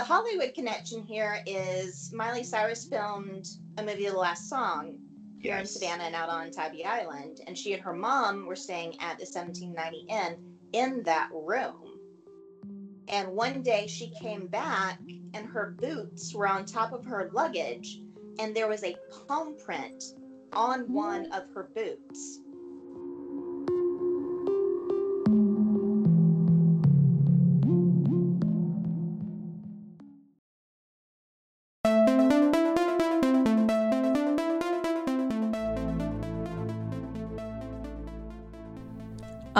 the Hollywood connection here is Miley Cyrus filmed a movie, The Last Song, here in Savannah and out on Tybee Island. And she and her mom were staying at the 1790 Inn in that room. And one day she came back and her boots were on top of her luggage, and there was a palm print on one of her boots.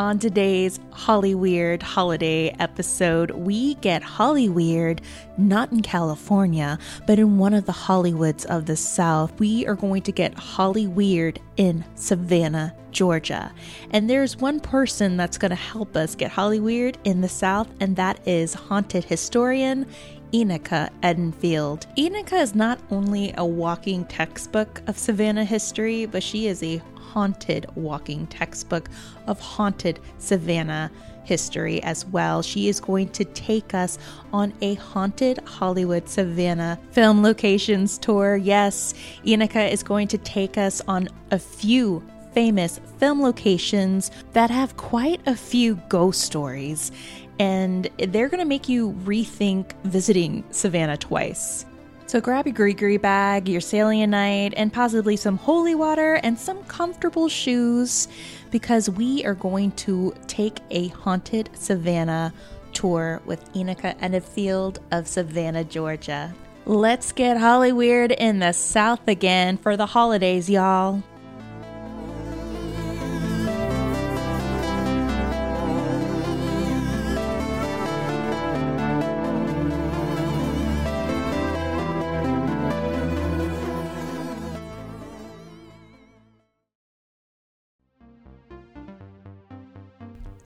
On today's Holly Weird holiday episode, we get Holly Weird not in California, but in one of the Hollywoods of the South. We are going to get Holly Weird in Savannah, Georgia. And there's one person that's going to help us get Holly Weird in the South, and that is haunted historian Enika Edenfield. Enika is not only a walking textbook of Savannah history, but she is a haunted walking textbook of haunted Savannah history as well. She is going to take us on a haunted Hollywood Savannah film locations tour. Yes, Inika is going to take us on a few famous film locations that have quite a few ghost stories and they're going to make you rethink visiting Savannah twice. So grab your gree bag, your night, and possibly some holy water and some comfortable shoes because we are going to take a haunted Savannah tour with Enika Edenfield of Savannah, Georgia. Let's get Holly Weird in the South again for the holidays, y'all.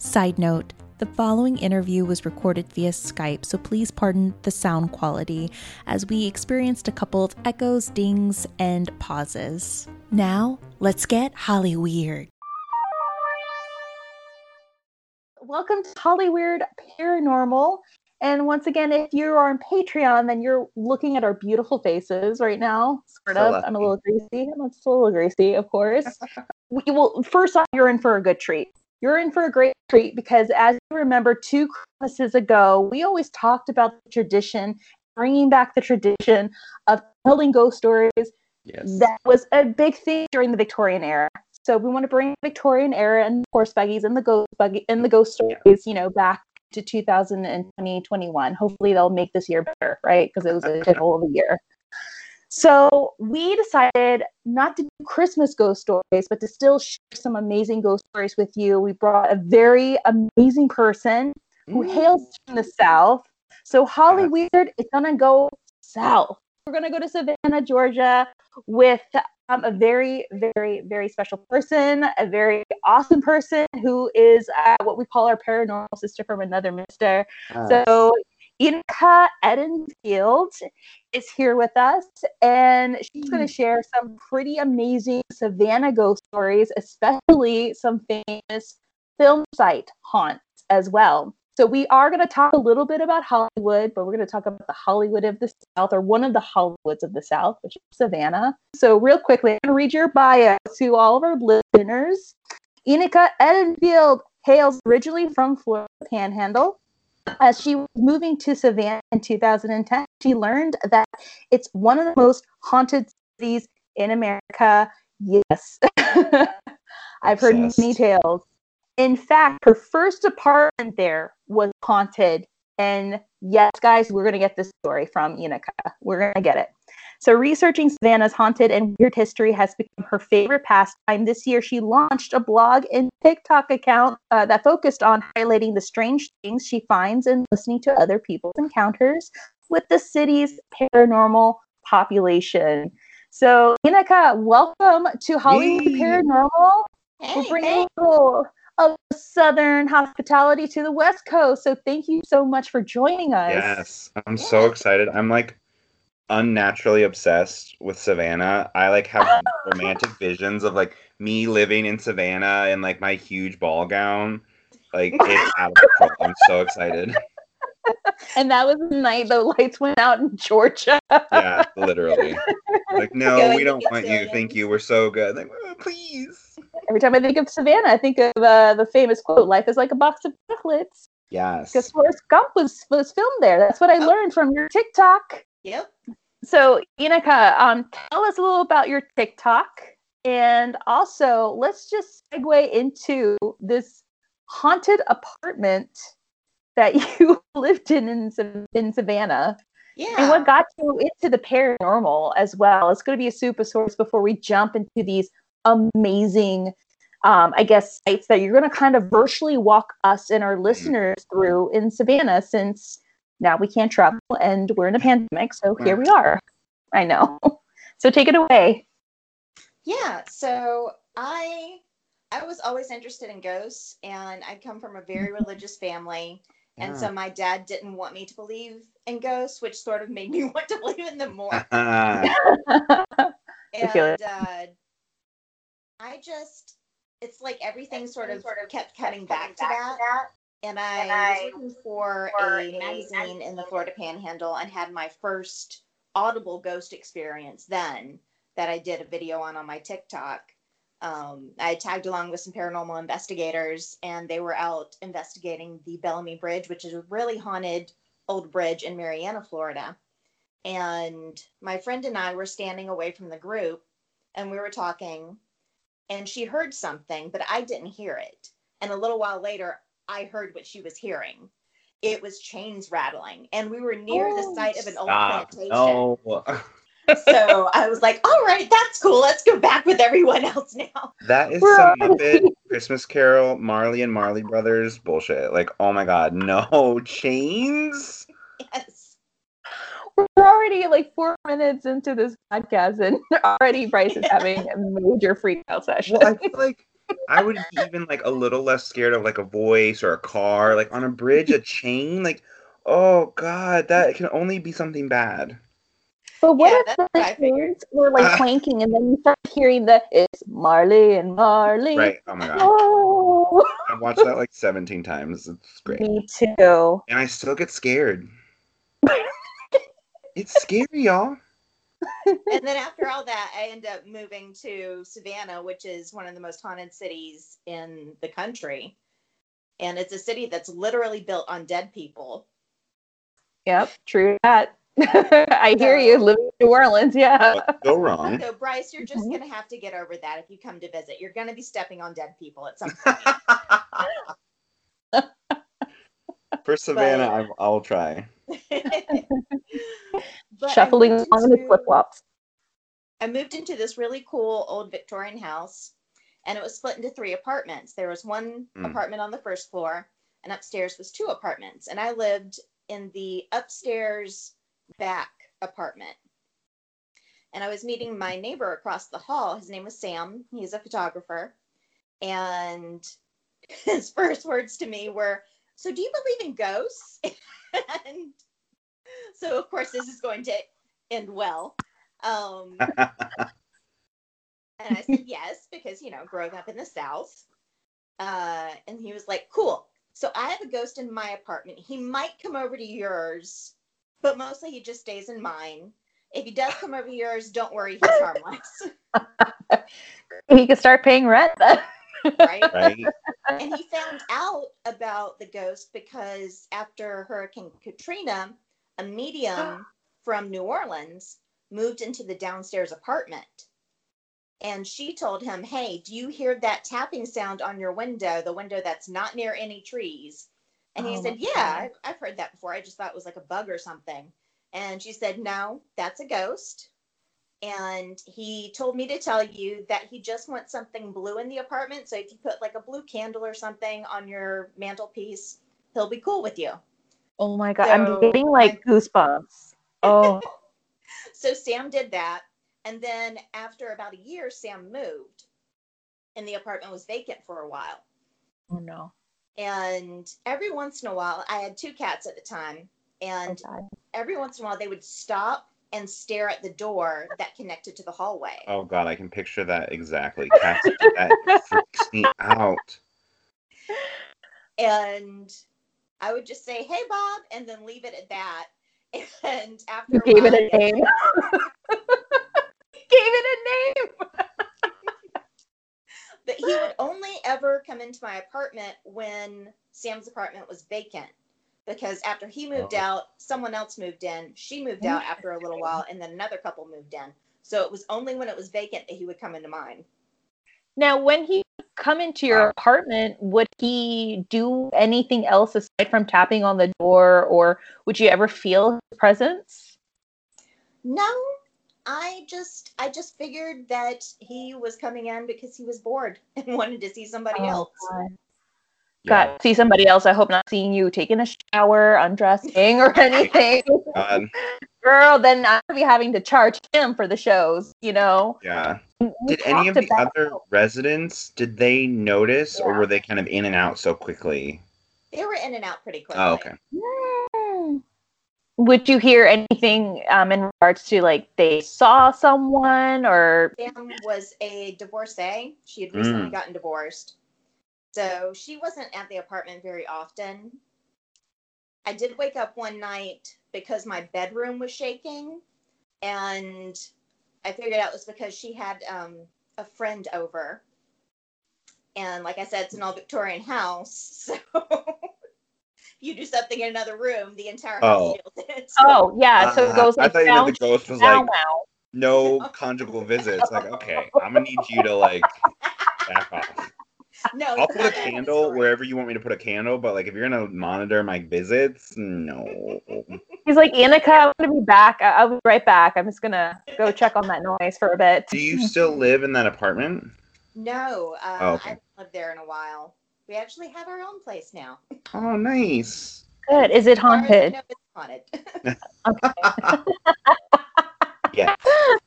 Side note the following interview was recorded via Skype, so please pardon the sound quality as we experienced a couple of echoes, dings, and pauses. Now, let's get Holly Weird. Welcome to Holly Weird Paranormal. And once again, if you are on Patreon, then you're looking at our beautiful faces right now. Sort So of. I'm a little greasy. I'm just a little greasy, of course. we, well, first off, you're in for a good treat. You're in for a great treat because, as you remember, two Christmases ago, we always talked about the tradition, bringing back the tradition of telling ghost stories. Yes. That was a big thing during the Victorian era. So we want to bring Victorian era and horse buggies and the ghost buggy and the ghost stories, you know, back to 2020, 21. Hopefully they'll make this year better, right? Because it was a difficult of a year. So we decided not to do Christmas ghost stories, but to still share some amazing ghost stories with you. We brought a very amazing person who Mm. hails from the South. So Holly Yes. Weird is gonna go south. We're gonna go to Savannah, Georgia, with um, a very, very, very special person, a very awesome person who is uh, what we call our paranormal sister from another mister. Ah, So Inka Edenfield is here with us, and she's going to mm. share some pretty amazing Savannah ghost stories, especially some famous film site haunts as well. So we are going to talk a little bit about Hollywood, but we're going to talk about the Hollywood of the South, or one of the Hollywoods of the South, which is Savannah. So real quickly, I'm going to read your bio to all of our listeners. Enika Edenfield hails originally from Florida Panhandle. As she was moving to Savannah in 2010, she learned that it's one of the most haunted cities in America. Yes. I've heard many tales. In fact, her first apartment there was haunted. And yes, guys, we're going to get this story from Enika. We're going to get it. So, researching Savannah's haunted and weird history has become her favorite pastime. This year, she launched a blog and TikTok account uh, that focused on highlighting the strange things she finds and listening to other people's encounters with the city's paranormal population. So, Inika, welcome to Holly Weird Yay. Paranormal. Hey, We're bringing hey. a little of Southern hospitality to the West Coast. So, thank you so much for joining us. Yes. I'm so excited. I'm like unnaturally obsessed with Savannah. I like have romantic visions of like me living in Savannah in like my huge ball gown. Like it's out of control. I'm so excited. and that was the night the lights went out in Georgia. Yeah, literally. Like, no, Going we don't want you. Thank you. We're so good. Like, "Oh, please. Every time I think of Savannah, I think of uh, the famous quote, "Life is like a box of chocolates." Yes. Because Forrest Gump was was filmed there. That's what I Oh. learned from your TikTok. Yep. So, Inika, um, tell us a little about your TikTok, and also let's just segue into this haunted apartment that you lived in in, in Savannah, Yeah. and what got you into the paranormal as well. It's going to be a super source before we jump into these amazing, um, I guess, sites that you're going to kind of virtually walk us and our listeners through in Savannah, since now we can't travel and we're in a pandemic. So here we are. I know. So take it away. Yeah, so I I was always interested in ghosts and I come from a very religious family and Yeah. so my dad didn't want me to believe in ghosts, which sort of made me want to believe in them more. I feel and it. uh I just it's like everything sort of kept cutting back to that. And I, was looking for a magazine in the Florida Panhandle and had my first audible ghost experience then that I did a video on on my TikTok. Um, I tagged along with some paranormal investigators, and they were out investigating the Bellamy Bridge, which is a really haunted old bridge in Marianna, Florida. And my friend and I were standing away from the group, and we were talking, and she heard something, but I didn't hear it. And a little while later, I heard what she was hearing. It was chains rattling, and we were near the Oh, site of an old Stop. plantation. No. So I was like, all right, that's cool. Let's go back with everyone else now. That is We're some Muppet Christmas Carol, Marley and Marley Brothers bullshit. Like, oh my god, no chains. Yes. We're already like four minutes into this podcast, and already Bryce is having a major freak out session. Well, I feel like I would be even like a little less scared of like a voice or a car, like on a bridge, a chain. Like, oh god, that can only be something bad. But what Yeah, if the what chains were like Ah. clanking, and then you start hearing the "It's Marley and Marley." Right? Oh my god, Oh, I've watched that like 17 times. It's great, me too. and I still get scared. it's scary, y'all. And then after all that, I end up moving to Savannah, which is one of the most haunted cities in the country. And it's a city that's literally built on dead people. Yep, true that. I hear you. So- Living in New Orleans, yeah. What could go wrong? So, Bryce, you're just Mhm. going to have to get over that if you come to visit. You're going to be stepping on dead people at some point. For Savannah, I, I'll try. But I Shuffling moved along in his into- flip flops. I moved into this really cool old Victorian house, and it was split into three apartments. There was one Mm. apartment on the first floor, and upstairs was two apartments. And I lived in the upstairs back apartment. And I was meeting my neighbor across the hall. His name was Sam. He's a photographer. And his first words to me were, So, do you believe in ghosts? and so, of course, this is going to end well. Um, and I said yes because you know, growing up in the South. Uh, and he was like, "Cool. So I have a ghost in my apartment. He might come over to yours, but mostly he just stays in mine. If he does come over to yours, don't worry, he's harmless, He could start paying rent then. Right?" Right? And he found out about the ghost because after Hurricane Katrina, a medium from New Orleans moved into the downstairs apartment. And she told him, Hey, do you hear that tapping sound on your window, the window that's not near any trees? And he Oh, said, Yeah, I've, I've heard that before. I just thought it was like a bug or something. And she said, No, that's a ghost. And he told me to tell you that he just wants something blue in the apartment. So if you put like a blue candle or something on your mantelpiece, he'll be cool with you. Oh my god, So, I'm getting like goosebumps. Oh, So Sam did that. And then after about a year, Sam moved and the apartment was vacant for a while. oh no. And every once in a while, I had two cats at the time. And Oh, every once in a while, they would stop and stare at the door that connected to the hallway. Oh god, I can picture that exactly. Cats that freaks me out. And I would just say, "Hey, Bob," and then leave it at that. And after You gave while, it a name. gave it a name. but he would only ever come into my apartment when Sam's apartment was vacant. Because after he moved Oh. out, someone else moved in. She moved out after a little while, and then another couple moved in. So it was only when it was vacant that he would come into mine. Now, when he come into your Wow. apartment, would he do anything else aside from tapping on the door, or would you ever feel his presence? No, I just I just figured that he was coming in because he was bored and wanted to see somebody Oh, else. God. Yeah. God, see somebody else. I hope not seeing you taking a shower, undressing, or anything. God, Girl, then I'll be having to charge him for the shows, you know? yeah. We Did any of the about- other residents did they notice, or were they kind of in and out so quickly? They were in and out pretty quickly. Oh, okay. Mm. Would you hear anything um, in regards to like they saw someone or Sam was a divorcee. She had recently Mm. gotten divorced. So she wasn't at the apartment very often. I did wake up one night because my bedroom was shaking. And I figured out it was because she had um, a friend over. And like I said, it's an old Victorian house. So if you do something in another room, the entire house Oh. feels it. oh yeah, so it Uh, goes I thought you down, meant the ghost was down, like no conjugal visits. Like, okay, I'm gonna need you to like back off. No, I'll put a candle story. wherever you want me to put a candle, but like if you're gonna monitor my visits, no. He's like, Annika, I'm gonna be back. I- I'll be right back. I'm just gonna go check on that noise for a bit. Do you still live in that apartment? No, uh, Oh, okay. I haven't lived there in a while. We actually have our own place now. Oh, nice. Good. Is it As far as I haunted? know, it's haunted. Okay. Yeah,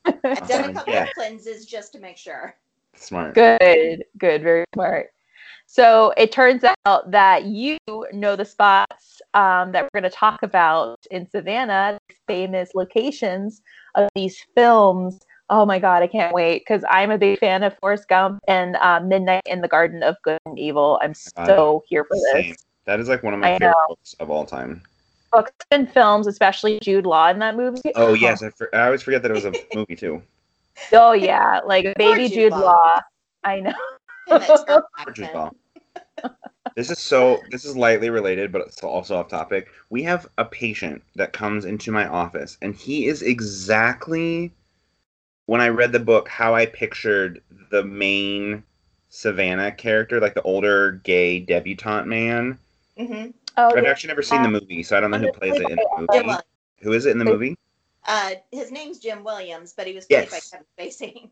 I've done a couple yeah. of cleanses just to make sure. Smart. Good, good, very smart. So it turns out that you know the spots um, that we're going to talk about in Savannah, these famous locations of these films. Oh my God, I can't wait because I'm a big fan of Forrest Gump and uh, Midnight in the Garden of Good and Evil. I'm God. so here for Same. this. That is like one of my I favorite know. books of all time. Books and films, especially Jude Law in that movie. Oh yes, I, for, I always forget that it was a movie too. Oh yeah, like baby Jude Jude Law. Law. I know. And that Scarlet Or Jude. Law. This is so. This is lightly related, but it's also off topic. We have a patient that comes into my office, and he is exactly when I read the book how I pictured the main Savannah character, like the older gay debutante man. Mhm. Oh, I've yeah. actually never seen the movie, so I don't know who plays it in the movie. Who is it in the movie? Uh, his name's Jim Williams, but he was played Yes. by Kevin Spacey.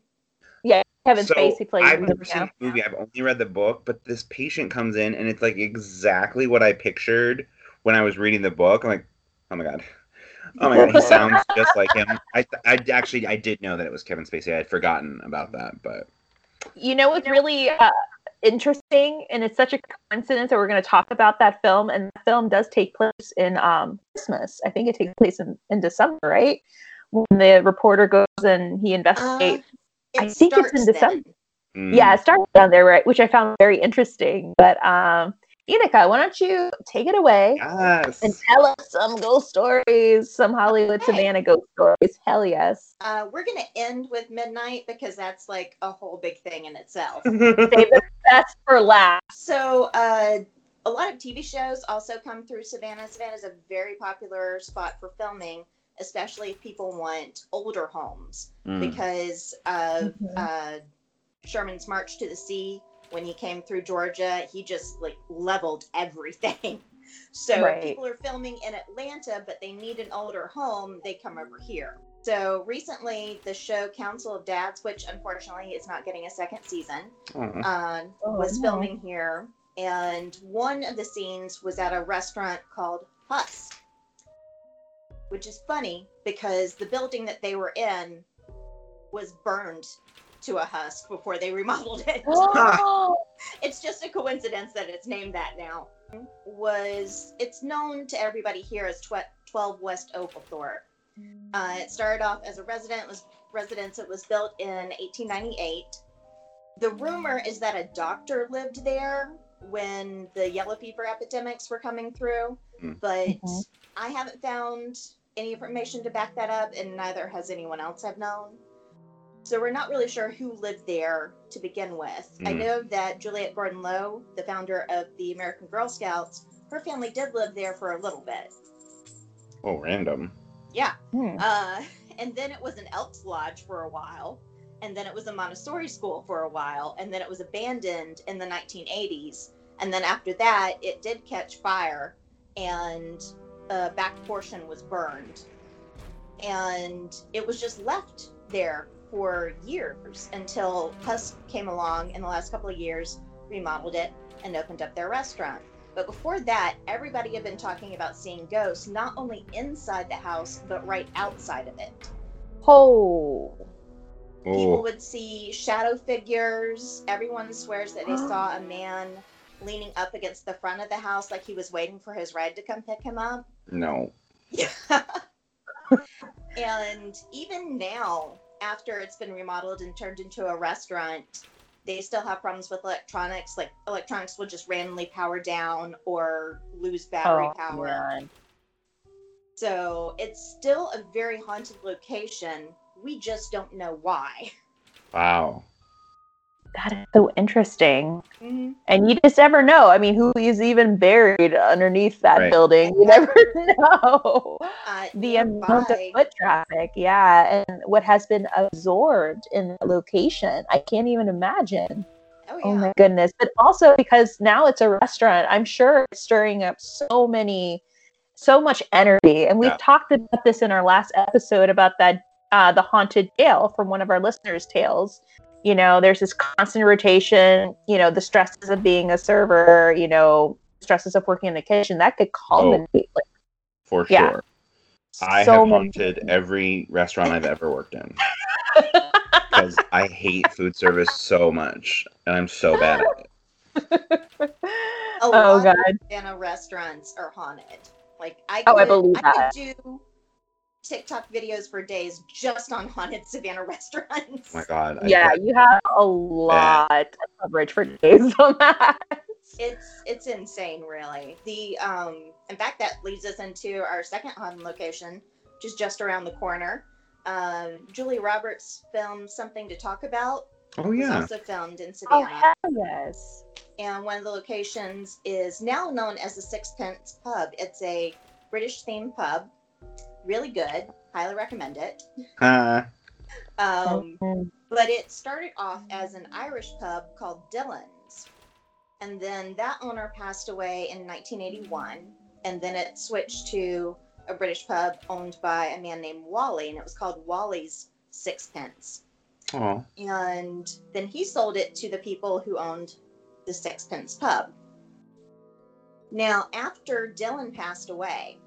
Yeah, Kevin so Spacey plays I've never seen the movie. I've only read the book, but this patient comes in and it's like exactly what I pictured when I was reading the book. I'm like, oh my god, oh my god, he sounds just like him. I, I actually I did know that it was Kevin Spacey. I had forgotten about that, but You know what's really uh, interesting, and it's such a coincidence that we're going to talk about that film, and the film does take place in um, Christmas. I think it takes place in, in December, right? When the reporter goes and he Uh, investigates. it I think it's in December. then. mm, yeah, it starts down there, right? Which I found very interesting. But um, Inika, why don't you take it away yes. and tell us some ghost stories, some Hollywood Okay. Savannah ghost stories? Hell yes. Uh, we're gonna end with midnight because that's like a whole big thing in itself. Save the best for last. So, uh, a lot of TV shows also come through Savannah. Savannah is a very popular spot for filming, especially if people want older homes Mm. because of Mhm. uh, Sherman's March to the Sea. When he came through Georgia, he just like leveled everything. So Right. if people are filming in Atlanta, but they need an older home, they come over here. So recently, the show Council of Dads, which unfortunately is not getting a second season, Aw. uh, Oh, was no. filming here, and one of the scenes was at a restaurant called Husk, which is funny because the building that they were in was burned to a husk before they remodeled it. Oh. it's just a coincidence that it's named that now. Was it's known to everybody here as tw- 12 West Oglethorpe. Uh, it started off as a resident was residence. It was built in 1898. The rumor is that a doctor lived there, when the yellow fever epidemics were coming through, Mm. but Mhm. I haven't found any information to back that up, and neither has anyone else I've known. So we're not really sure who lived there to begin with. I Mm. know that Juliette Gordon Low, the founder of the American Girl Scouts, her family did live there for a little bit. Oh, random. Yeah. Hmm. Uh, and then it was an Elks Lodge for a while, and then it was a Montessori school for a while, and then it was abandoned in the 1980s. And then after that, it did catch fire, and a back portion was burned. And it was just left there for years until Husk came along in the last couple of years, remodeled it, and opened up their restaurant. But before that, everybody had been talking about seeing ghosts, not only inside the house, but right outside of it. Oh. People Oh, would see shadow figures. Everyone swears that they saw a man leaning up against the front of the house like he was waiting for his ride to come pick him up. no. Yeah. and even now, after it's been remodeled and turned into a restaurant, they still have problems with electronics. Like electronics will just randomly power down or lose battery Oh, power. man. So it's still a very haunted location. We just don't know why. Wow. That is so interesting. Mm-hmm. And you just never know. I mean, who is even buried underneath that Right. building? You never know. Uh, The amount of foot traffic, yeah, and what has been absorbed in that location. I can't even imagine. Oh, Oh my goodness. But also because now it's a restaurant, I'm sure it's stirring up so many, so much energy. And we've Yeah. talked about this in our last episode about that, uh, the haunted jail from one of our listeners' tales. You know, there's this constant rotation, you know, the stresses of being a server, you know, stresses of working in the kitchen that could oh, culminate. like, For Yeah. sure. I so have many haunted every restaurant I've ever worked in because I hate food service so much and I'm so bad at it. A oh lot god. of Savannah restaurants are haunted. Like I Oh, I believe I that. could do TikTok videos for days just on haunted Savannah restaurants. Oh my god. I Yeah, bet- you have a lot of coverage for days on that. It's it's insane, really. The um, in fact, that leads us into our second haunted location, which is just around the corner. Um, Julia Roberts' film "Something to Talk About" Oh was yeah. also filmed in Oh Savannah, hell yes. and one of the locations is now known as the Sixpence Pub. It's a British themed pub, really good. Highly recommend it. Uh, Um, but it started off as an Irish pub called Dylan's. And then that owner passed away in 1981. And then it switched to a British pub owned by a man named Wally, and it was called Wally's Sixpence. oh. And then he sold it to the people who owned the Sixpence pub. Now, after Dylan passed away,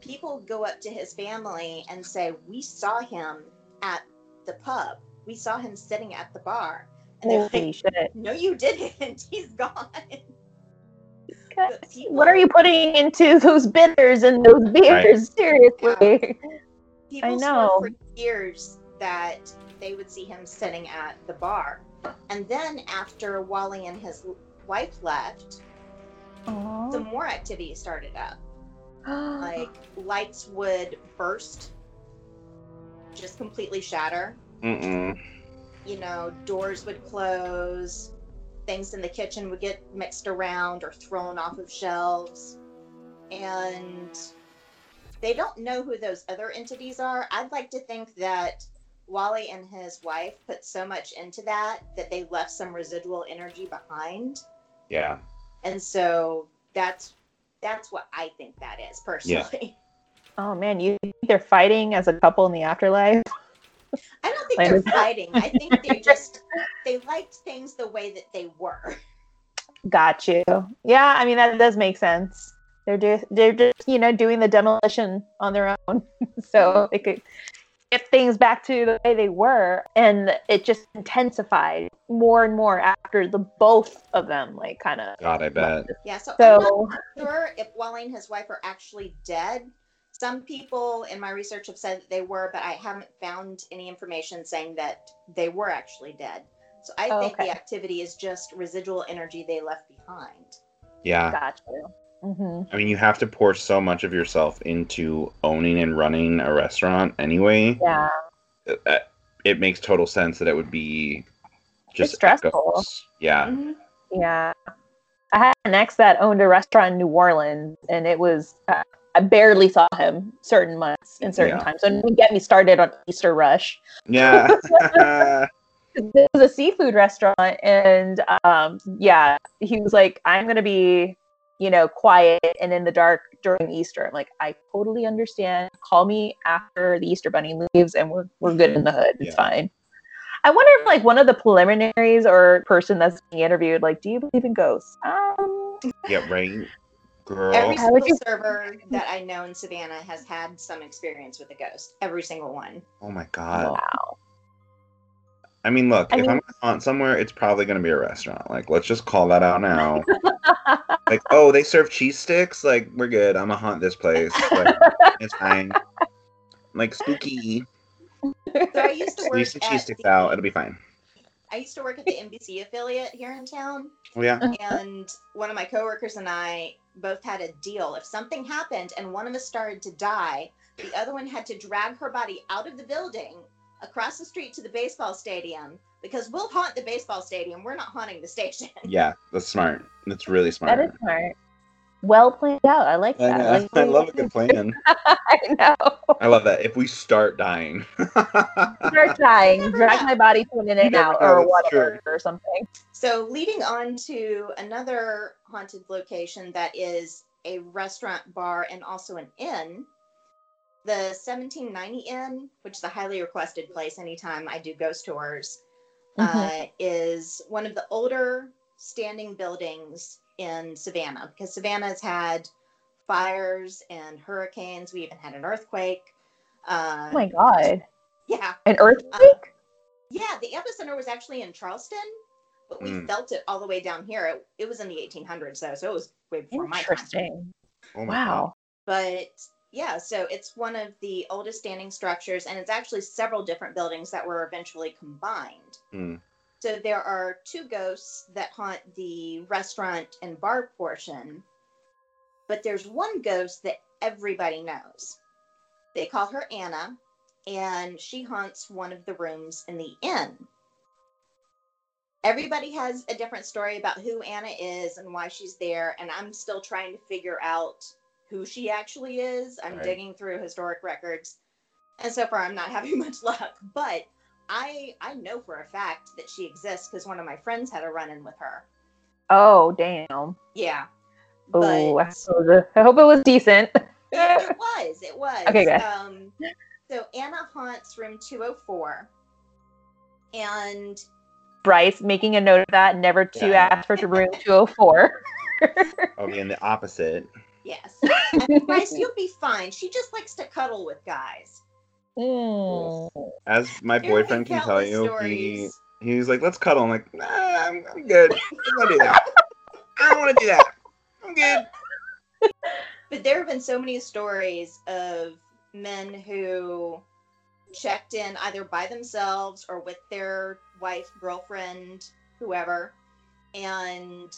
people go up to his family and say, We saw him at the pub. We saw him sitting at the bar. And they're Holy like, shit. No, you didn't. He's gone. People- What are you putting into those bitters and those beers? Seriously. People I know. for years that they would see him sitting at the bar. And then after Wally and his wife left, some more activity started up. Like lights would burst, just completely shatter. Mm-mm. You know, doors would close, things in the kitchen would get mixed around or thrown off of shelves. And they don't know who those other entities are. I'd like to think that Wally and his wife put so much into that that they left some residual energy behind. Yeah. And so that's that's what I think that is personally. oh man, you think they're fighting as a couple in the afterlife? I don't think they're fighting. I think they just they liked things the way that they were. Got you. Yeah, I mean that does make sense. They're just they're just you know doing the demolition on their own, so they could get things back to the way they were, and it just intensified more and more after the both of them like kind of. God, I bet. Yeah, so, I'm not So sure if Wally and his wife are actually dead. Some people in my research have said that they were, but I haven't found any information saying that they were actually dead. So I Oh, think okay. the activity is just residual energy they left behind. Yeah. Got you. hmm I mean, you have to pour so much of yourself into owning and running a restaurant anyway. Yeah. It, uh, it makes total sense that it would be just stressful. echoes. Yeah. Mhm. Yeah. I had an ex that owned a restaurant in New Orleans, and it was, uh, I barely saw him certain months and certain Yeah. times. So don't get me started on Easter Rush. Yeah. It was a seafood restaurant, and um, yeah, he was like, I'm going to be, you know, quiet and in the dark during Easter. I'm like, I totally understand. Call me after the Easter Bunny leaves, and we're, we're good in the hood. It's Yeah. fine. I wonder if like one of the preliminaries or person that's being interviewed, like, do you believe in ghosts? Um, yeah, right. Girl. Every single you- server that I know in Savannah has had some experience with a ghost. Every single one. oh my god. wow. I mean, look, I if mean- I'm gonna haunt somewhere, it's probably gonna be a restaurant. Like, let's just call that out now. like, oh, they serve cheese sticks. Like, we're good. I'm gonna haunt this place. Like, it's fine. Like spooky. So I used to work Leave some cheese sticks the- out. It'll be fine. I used to work at the NBC affiliate here in town, Oh yeah. and one of my coworkers and I both had a deal. If something happened and one of us started to die, the other one had to drag her body out of the building across the street to the baseball stadium because we'll haunt the baseball stadium. We're not haunting the station. Yeah, that's smart. That's really smart. That is smart. Well planned out. I like that. know. Like, I love a good plan. I know. I love that. If we start dying. Start dying, drag know. my body to an in and out or oh, that's whatever true. or something. So, leading on to another haunted location that is a restaurant, bar, and also an inn. The 1790 Inn, which is a highly requested place anytime I do ghost tours, uh, is one of the older standing buildings in Savannah because Savannah's had fires and hurricanes. We even had an earthquake. Uh, Oh my god. yeah, An earthquake? yeah, the epicenter was actually in Charleston, but we Mm. felt it all the way down here. It, it was in the 1800s, though, so it was way before my time. Interesting. Oh my God. Wow. But yeah, so it's one of the oldest standing structures, and it's actually several different buildings that were eventually combined. Hmm. So there are two ghosts that haunt the restaurant and bar portion, but there's one ghost that everybody knows. They call her Anna, and she haunts one of the rooms in the inn. Everybody has a different story about who Anna is and why she's there, and I'm still trying to figure out who she actually is. I'm Right. digging through historic records, and so far I'm not having much luck. But I I know for a fact that she exists because one of my friends had a run-in with her. Oh damn. Yeah, Oh, I hope it- I hope it was decent. yeah, it was it was. Okay, good. Um, so Anna haunts room 204, and Bryce making a note of that, never to Yeah. ask for room 204. I'll be in the opposite. yes, Bryce, you'll be fine. She just likes to cuddle with guys. Mm. As my There boyfriend can tell you, he he's like, "Let's cuddle." I'm like, "Nah, I'm, I'm good. I don't want to do that. I don't want to do that. I'm good." But there have been so many stories of men who checked in either by themselves or with their wife, girlfriend, whoever, and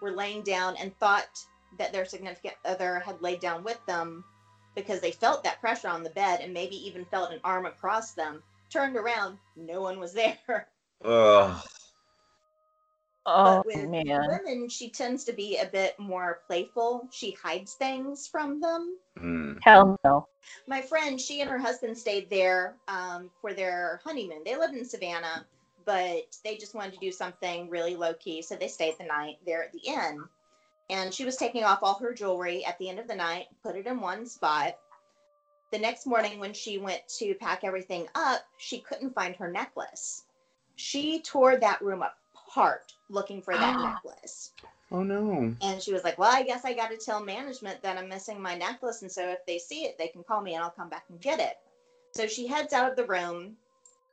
were laying down and thought that their significant other had laid down with them because they felt that pressure on the bed and maybe even felt an arm across them. Turned around, no one was there. Ugh. Oh but with man. women, she tends to be a bit more playful. She hides things from them. Mm. Hell no. my friend, she and her husband stayed there um, for their honeymoon. They lived in Savannah, but they just wanted to do something really low key, so they stayed the night there at the inn. And she was taking off all her jewelry at the end of the night, put it in one spot. The next morning, when she went to pack everything up, she couldn't find her necklace. She tore that room apart looking for that necklace. Oh no. And she was like, Well, I guess I got to tell management that I'm missing my necklace. And so if they see it, they can call me and I'll come back and get it. So she heads out of the room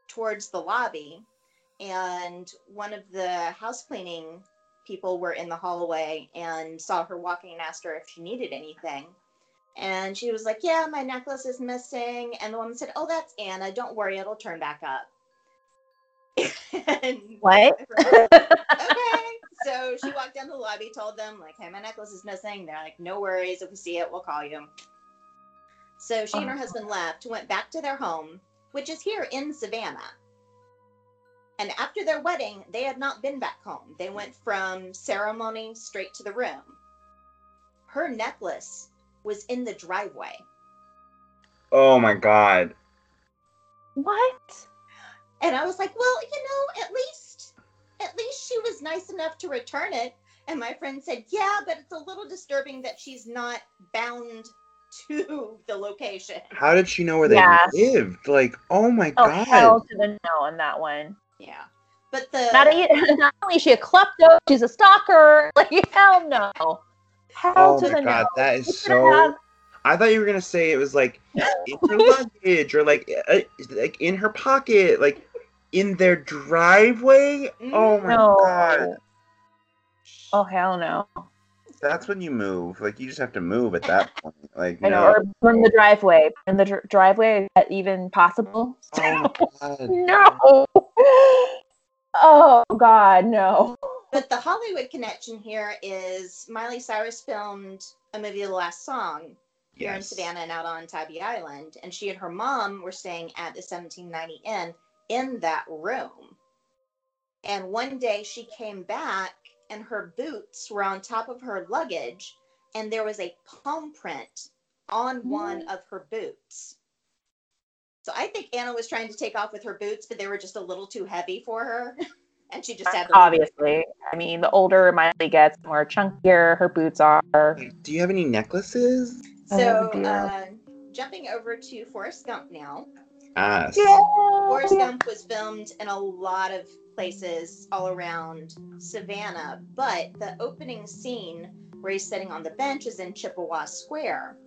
towards the lobby. And one of the house cleaning people were in the hallway and saw her walking and asked her if she needed anything. And she was like, Yeah, my necklace is missing. And the woman said, Oh, that's Anna. Don't worry, it'll turn back up. And What? okay. So she walked down the lobby, told them, like, hey, my necklace is missing. They're like, no worries. If we see it, we'll call you. So she and her uh-huh. husband left, went back to their home, which is here in Savannah. And after their wedding, they had not been back home. They went from ceremony straight to the room. Her necklace was in the driveway. Oh my god. what? And I was like, well, you know, at least at least she was nice enough to return it. And my friend said, yeah, but it's a little disturbing that she's not bound to the location. How did she know where they Yeah. lived? Like, oh my Oh, god. hell to the no on that one. Yeah. But the Not, a, not only is she a klepto, she's a stalker. Like, hell no. Hell Oh to my the god, no. that You so. have- I thought you were gonna say it was like in her luggage or like uh, like in her pocket, like in their driveway. Oh my No. god, Oh, hell no. That's when you move. Like you just have to move at that point. Like I know, no. or from the driveway. In the dr- driveway, is that even possible? Oh god. no. Oh, God, no. but the Hollywood connection here is Miley Cyrus filmed a movie, The Last Song, here in Savannah and out on Tybee Island. And she and her mom were staying at the 1790 Inn in that room. And one day she came back and her boots were on top of her luggage, and there was a palm print on one of her boots. So I think Anna was trying to take off with her boots, but they were just a little too heavy for her. And she just had to Obviously. I mean, the older Miley gets, the more chunkier her boots are. Do you have any necklaces? So, Oh, uh, jumping over to Forrest Gump now. Yes. Forrest Gump was filmed in a lot of places all around Savannah, but the opening scene where he's sitting on the bench is in Chippewa Square.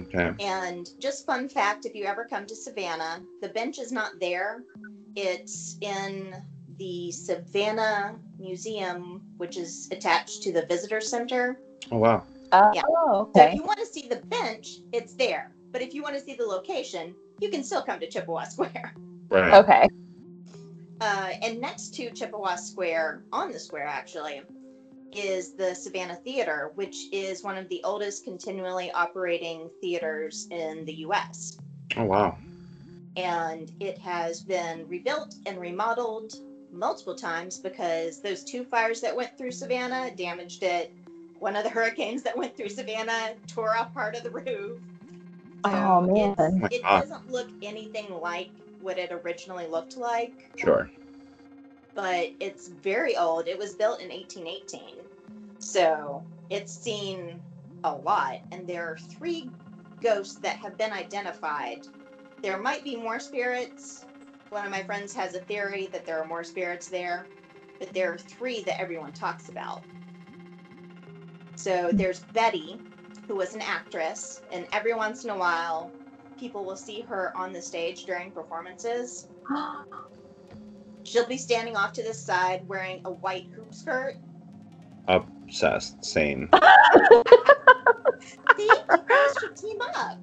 Okay. And just fun fact if you ever come to Savannah, the bench is not there. It's in the Savannah Museum, which is attached to the visitor center. Oh wow. Oh, Yeah. So okay. if you want to see the bench, it's there. But if you want to see the location, you can still come to Chippewa Square. Right. Okay. Uh, and next to Chippewa Square, on the square actually, is the Savannah Theater, which is one of the oldest continually operating theaters in the US. Oh wow. And it has been rebuilt and remodeled multiple times because those two fires that went through Savannah damaged it. One of the hurricanes that went through Savannah tore off part of the roof. Oh, man. it's- Oh It doesn't look anything like what it originally looked like Sure. but it's very old. It was built in 1818. So it's seen a lot. And there are three ghosts that have been identified. There might be more spirits. One of my friends has a theory that there are more spirits there, but there are three that everyone talks about. So there's Betty, who was an actress, and every once in a while, people will see her on the stage during performances. She'll be standing off to the side wearing a white hoop skirt. Obsessed. Same. See, should team up.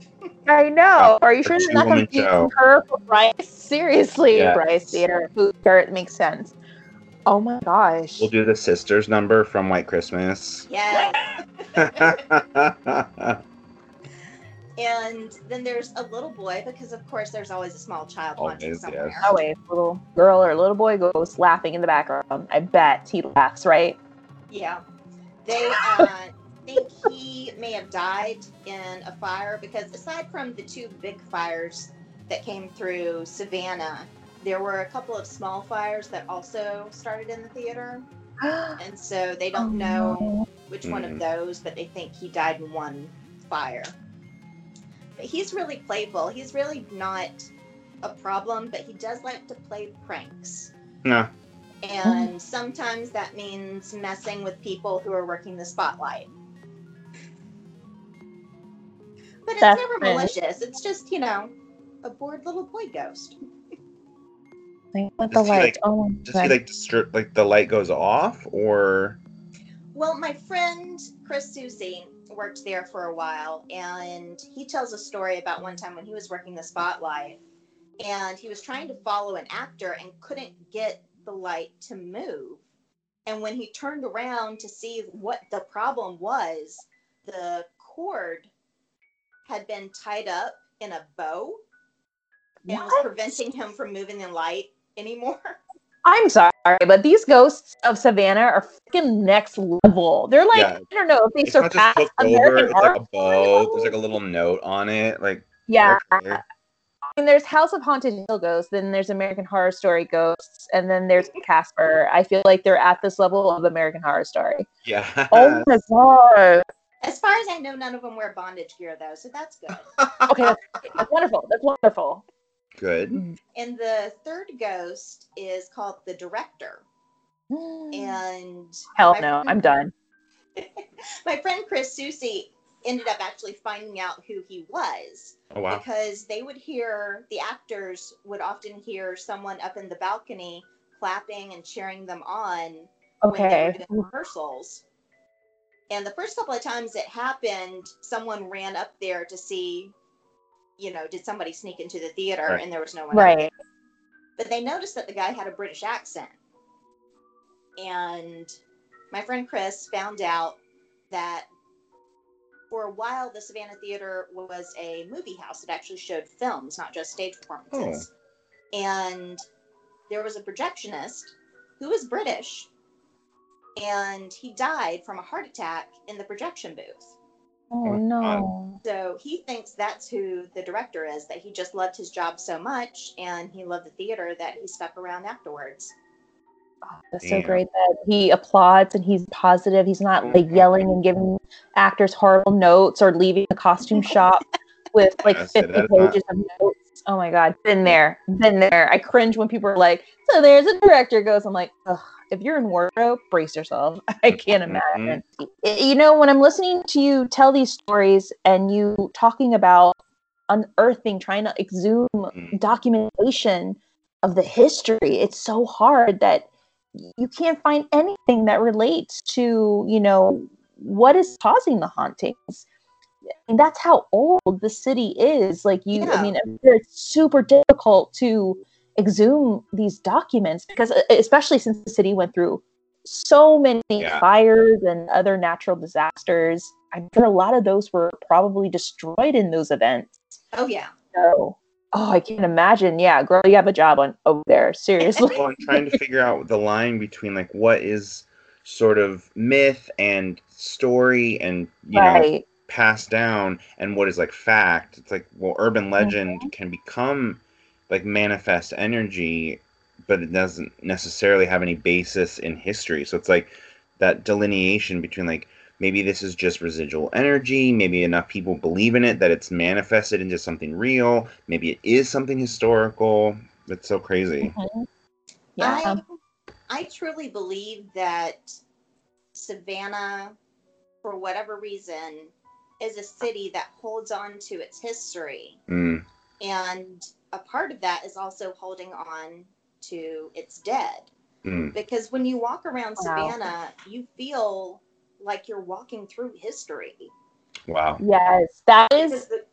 I know. Are you sure they're not two-woman confusing show. her for Bryce? Seriously, Yes. Bryce Theater food skirt makes sense. Oh my gosh. We'll do the sisters number from White Christmas. Yes. oh And then there's a little boy because, of course, there's always a small child watching Always, somewhere. yes. Always little girl or little boy goes laughing in the background. I bet he laughs, right? Yeah. They uh, think he may have died in a fire because, aside from the two big fires that came through Savannah, there were a couple of small fires that also started in the theater. And so they don't know which one of Mm. those, but they think he died in one fire. But he's really playful. He's really not a problem, but he does like to play pranks. no. And sometimes that means messing with people who are working the spotlight. But it's That's never nice. malicious. It's just, you know, a bored little boy ghost. Like, What Does the he, light? like- oh, Does he like strip like the light goes off or Well, my friend Chris Susie worked there for a while, and he tells a story about one time when he was working the spotlight, and he was trying to follow an actor and couldn't get the light to move. And when he turned around to see what the problem was, the cord had been tied up in a bow and was preventing him from moving the light anymore. I'm sorry, but these ghosts of Savannah are freaking next level. They're like, Yeah. I don't know if they It's not just surpass hooked over. American It's like Horror a bow. There's like a little note on it. Like Yeah. okay. I mean, there's House of Haunted Hill Ghosts, then there's American Horror Story Ghosts, and then there's Casper. I feel like they're at this level of American Horror Story. yeah. Oh my god. As far as I know, none of them wear bondage gear though, so that's good. Okay, that's, that's wonderful. That's wonderful. Good. Mm-hmm. and the third ghost is called the director. And Hell no, friend- I'm done. My friend Chris Susie ended up actually finding out who he was Oh wow. because they would hear the actors would often hear someone up in the balcony clapping and cheering them on when they Okay. were doing rehearsals. And the first couple of times it happened, someone ran up there to see, you know, did somebody sneak into the theater Right. and there was no one up Right. there. But they noticed that the guy had a British accent. And my friend Chris found out that for a while the Savannah Theater was a movie house. It actually showed films, not just stage performances. Hmm. And there was a projectionist who was British and he died from a heart attack in the projection booth. Oh no. So he thinks that's who the director is, that he just loved his job so much and he loved the theater that he stuck around afterwards. Oh, That's so great that he applauds and he's positive. He's not like Mhm. yelling and giving actors horrible notes or leaving the costume shop with like Yeah, so 50 that is not- pages of notes. Oh my God. Been there. Been there. I cringe when people are like, so there's a director goes. I'm like, Ugh, if you're in wardrobe, brace yourself. I can't Mhm. imagine. Y- You know, when I'm listening to you tell these stories and you talking about unearthing, trying to exhume Mm. documentation of the history, it's so hard that you can't find anything that relates to you know what is causing the hauntings and that's how old the city is like you i mean it's super difficult to exhume these documents because uh, especially since the city went through so many Yeah. fires and other natural disasters i'm sure a lot of those were probably destroyed in those events Oh, yeah. so oh i can't imagine yeah girl you have a job on over there seriously Well, I'm trying to figure out the line between like what is sort of myth and story and you know right passed down and what is like fact. It's like well urban legend can become like manifest energy, but it doesn't necessarily have any basis in history. So it's like that delineation between like maybe this is just residual energy, maybe enough people believe in it that it's manifested into something real, maybe it is something historical. It's so crazy. Mhm. yeah I, I truly believe that Savannah, for whatever reason, is a city that holds on to its history. Mm, And a part of that is also holding on to its dead. mm. Because when you walk around Wow. Savannah, you feel like you're walking through history. Wow. Yes, that is. The,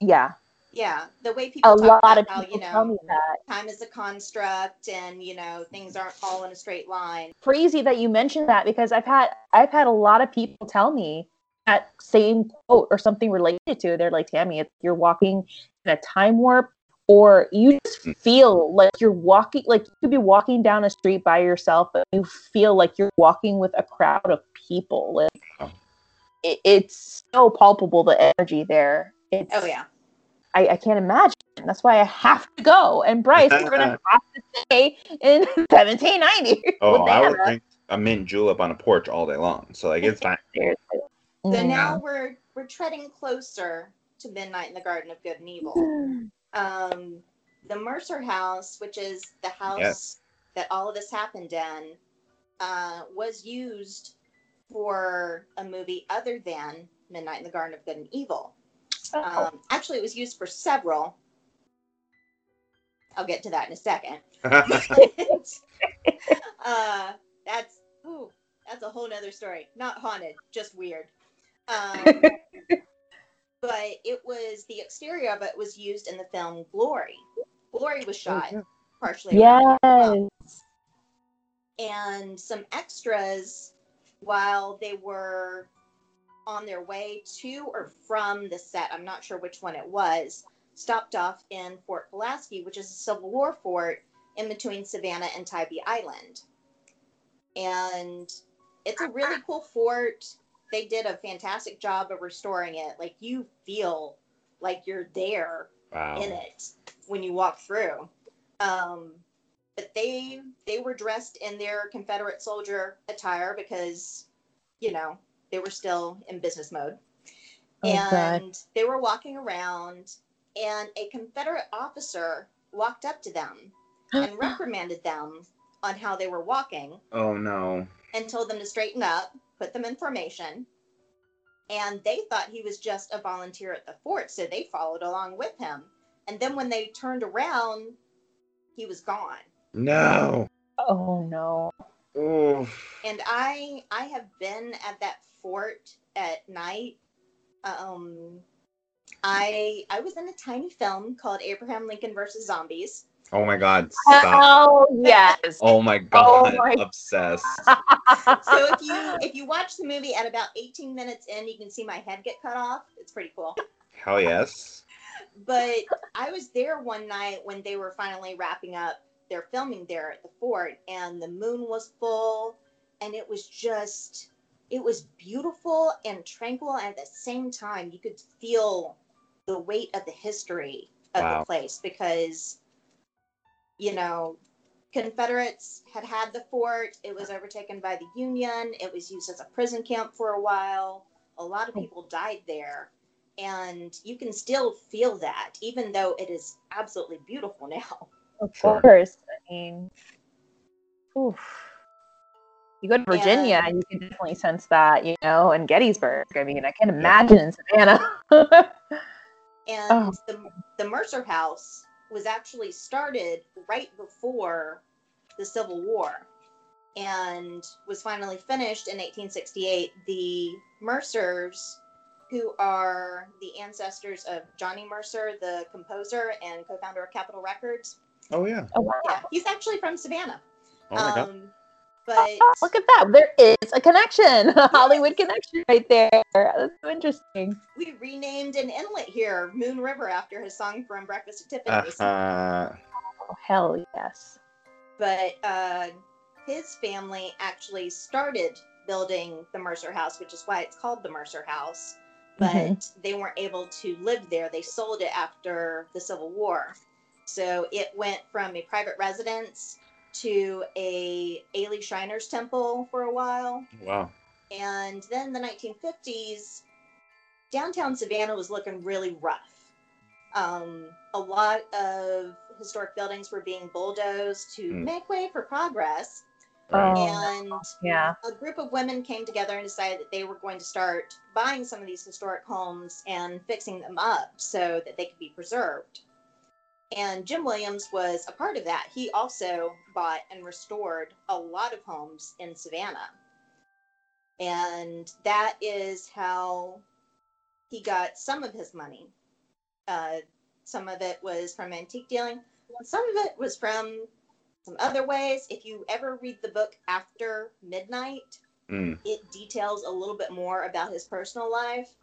yeah. yeah, the way people A talk lot about of how, people you tell know, me that. time is a construct and, you know, things aren't all in a straight line. Crazy that you mentioned that because I've had I've had a lot of people tell me that same quote or something related to. it. They're like, Tammy, it's, you're walking in a time warp, or you just Mm. feel like you're walking like you could be walking down a street by yourself, but you feel like you're walking with a crowd of people. Like, Wow. it, it's so palpable the energy there. It's, Oh, yeah. I, I can't imagine. That's why I have to go. And Bryce, we're gonna have to stay in 1790. Oh, I would Anna. drink a mint julep on a porch all day long. So like it's fine. Seriously. So Mm. now we're we're treading closer to Midnight in the Garden of Good and Evil. Um, the Mercer House, which is the house Yes. that all of this happened in, uh, was used for a movie other than Midnight in the Garden of Good and Evil. Oh. Um, actually, it was used for several. I'll get to that in a second. uh, that's ooh, that's a whole nother story. Not haunted, just weird. Um, but it was the exterior of it was used in the film Glory. Glory was oh, shot partially. around here as well. yes. and some extras while they were on their way to or from the set. I'm not sure which one it was. Stopped off in Fort Pulaski, which is a Civil War fort in between Savannah and Tybee Island. And it's a really cool fort. They did a fantastic job of restoring it. Like you feel like you're there Wow. in it when you walk through. Um, but they they were dressed in their Confederate soldier attire because, you know, they were still in business mode. Oh, God. and they were walking around, and a Confederate officer walked up to them and reprimanded them on how they were walking Oh no. And told them to straighten up, put them in formation. And they thought he was just a volunteer at the fort, so they followed along with him. And then when they turned around, he was gone. No. Oh no. Oof. And I I have been at that fort at night. Um I I was in a tiny film called Abraham Lincoln versus Zombies. Oh my god. Uh, stop. Oh yes. Oh my oh god. my- Obsessed. So if you if you watch the movie at about 18 minutes in, you can see my head get cut off. It's pretty cool. Hell yes. but I was there one night when they were finally wrapping up their filming there at the fort, and the moon was full, and it was just, it was beautiful and tranquil. And at the same time, you could feel the weight of the history of Wow. the place because, you know, Confederates had had the fort. It was overtaken by the Union. It was used as a prison camp for a while. A lot of people died there and you can still feel that even though it is absolutely beautiful now Of course. I mean, oof. You go to Virginia, and you can definitely sense that, you know, and Gettysburg. I mean, I can't imagine in Savannah. and Oh. the, the mercer house was actually started right before the civil war and was finally finished in 1868 the mercers who are the ancestors of johnny mercer the composer and co-founder of capitol records Oh yeah. oh, wow. yeah he's actually from savannah Oh my god. Um, but Oh, look at that. There is a connection, a Hollywood connection right there. That's so interesting. we renamed an inlet here, Moon River, after his song from Breakfast at Tiffany's. Uh-huh. Oh, hell yes. But uh, his family actually started building the Mercer House, which is why it's called the Mercer House. But Mhm. they weren't able to live there. They sold it after the Civil War. So it went from a private residence to a Alee Shriners Temple for a while. Wow. And then the 1950s, downtown Savannah was looking really rough. Um, a lot of historic buildings were being bulldozed to Hmm. make way for progress. Oh, and yeah. a group of women came together and decided that they were going to start buying some of these historic homes and fixing them up so that they could be preserved. And Jim Williams was a part of that. He also bought and restored a lot of homes in Savannah. And that is how he got some of his money. Uh, some of it was from antique dealing, some of it was from some other ways. If you ever read the book After Midnight, Mm. it details a little bit more about his personal life.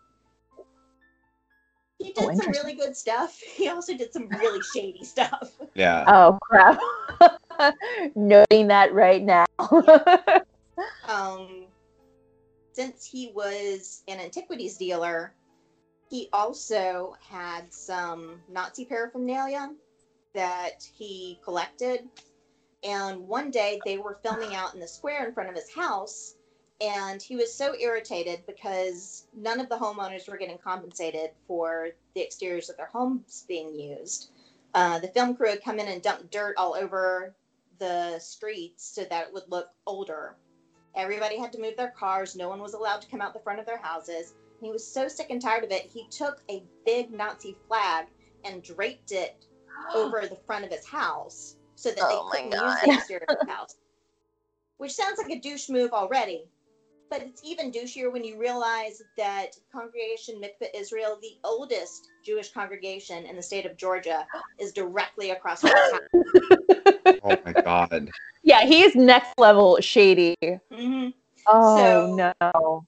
He did Oh, some really good stuff. He also did some really shady stuff. Yeah. Oh, crap. Noting that right now. Um, since he was an antiquities dealer, he also had some Nazi paraphernalia that he collected. And one day they were filming out in the square in front of his house, and he was so irritated because none of the homeowners were getting compensated for the exteriors of their homes being used. Uh, the film crew had come in and dumped dirt all over the streets so that it would look older. Everybody had to move their cars. No one was allowed to come out the front of their houses. He was so sick and tired of it, he took a big Nazi flag and draped it over the front of his house so that Oh they couldn't use the exterior of the house. Which sounds like a douche move already. But it's even douchier when you realize that Congregation Mikveh Israel, the oldest Jewish congregation in the state of Georgia, is directly across from the town. Oh my god. Yeah, he's next level shady. hmm Oh So- no.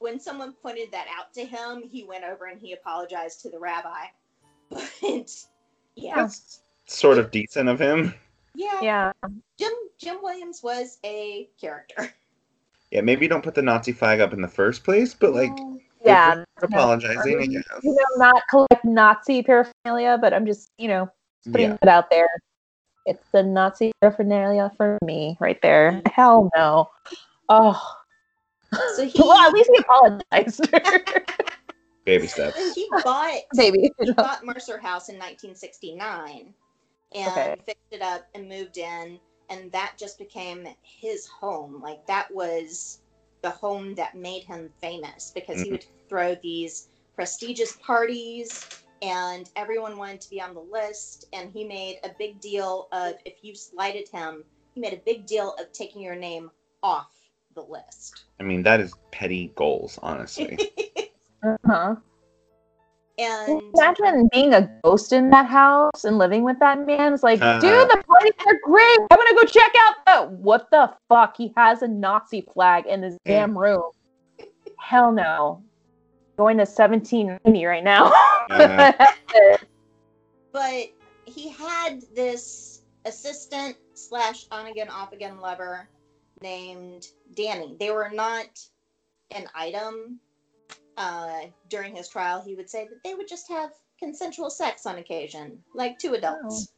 When someone pointed that out to him, he went over and he apologized to the rabbi. But yeah, That's sort of decent of him. yeah, Yeah. Jim Jim Williams was a character. Yeah, maybe don't put the Nazi flag up in the first place, but like Yeah. for apologizing, I I mean, guess. You know, not collect Nazi paraphernalia, but I'm just, you know, putting Yeah. it out there. It's the Nazi paraphernalia for me right there. Mm-hmm. Hell no. Oh. so he Well, at least he apologized. Baby steps. he bought Baby. he bought Mercer House in 1969 and Okay. fixed it up and moved in, and that just became his home. Like that was the home that made him famous because he Mhm. would throw these prestigious parties and everyone wanted to be on the list and he made a big deal of if you slighted him he made a big deal of taking your name off the list I mean, that is petty goals, honestly. Uh-huh. and Imagine being a ghost in that house and living with that man. It's like, Uh-huh. dude, the parties are great. I'm gonna go check out the what the fuck? He has a Nazi flag in his damn room. Hell no. Going to 1790 right now. Yeah. but he had this assistant slash on again off again lover named Danny. They were not an item. Uh, during his trial, he would say that they would just have consensual sex on occasion, like two adults.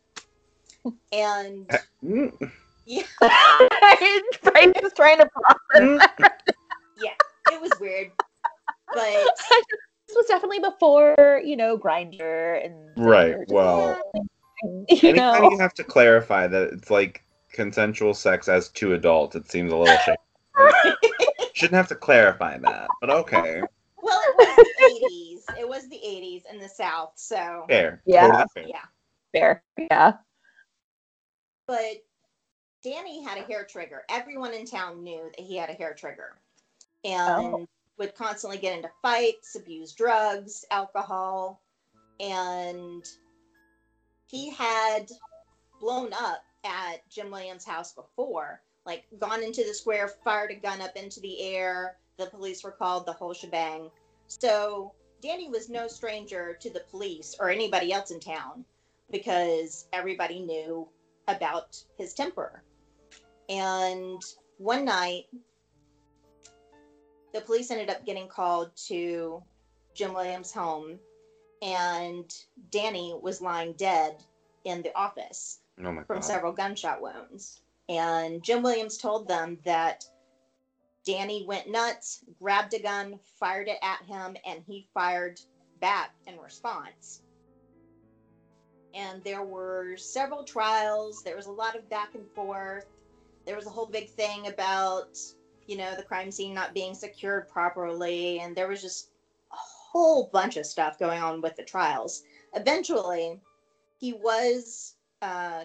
And Mm, Frank is trying to yeah, it was weird, but this was definitely before, you know, Grindr and Right, well, you know. you have to clarify that it's like consensual sex as two adults, it seems a little shady. Shouldn't have to clarify that, but okay. well, it was the 80s. It was the 80s in the South, so Fair. Yeah. Totally fair. yeah. Fair. Yeah. But Danny had a hair trigger. Everyone in town knew that he had a hair trigger and Oh. would constantly get into fights, abuse drugs, alcohol, and he had blown up at Jim Williams' house before, like gone into the square, fired a gun up into the air, the police were called, the whole shebang. So Danny was no stranger to the police or anybody else in town because everybody knew about his temper. And one night, the police ended up getting called to Jim Williams' home, and Danny was lying dead in the office Oh from several gunshot wounds. And Jim Williams told them that Danny went nuts, grabbed a gun, fired it at him, and he fired back in response. And there were several trials. There was a lot of back and forth. There was a whole big thing about, you know, the crime scene not being secured properly. And there was just a whole bunch of stuff going on with the trials. Eventually, he was uh,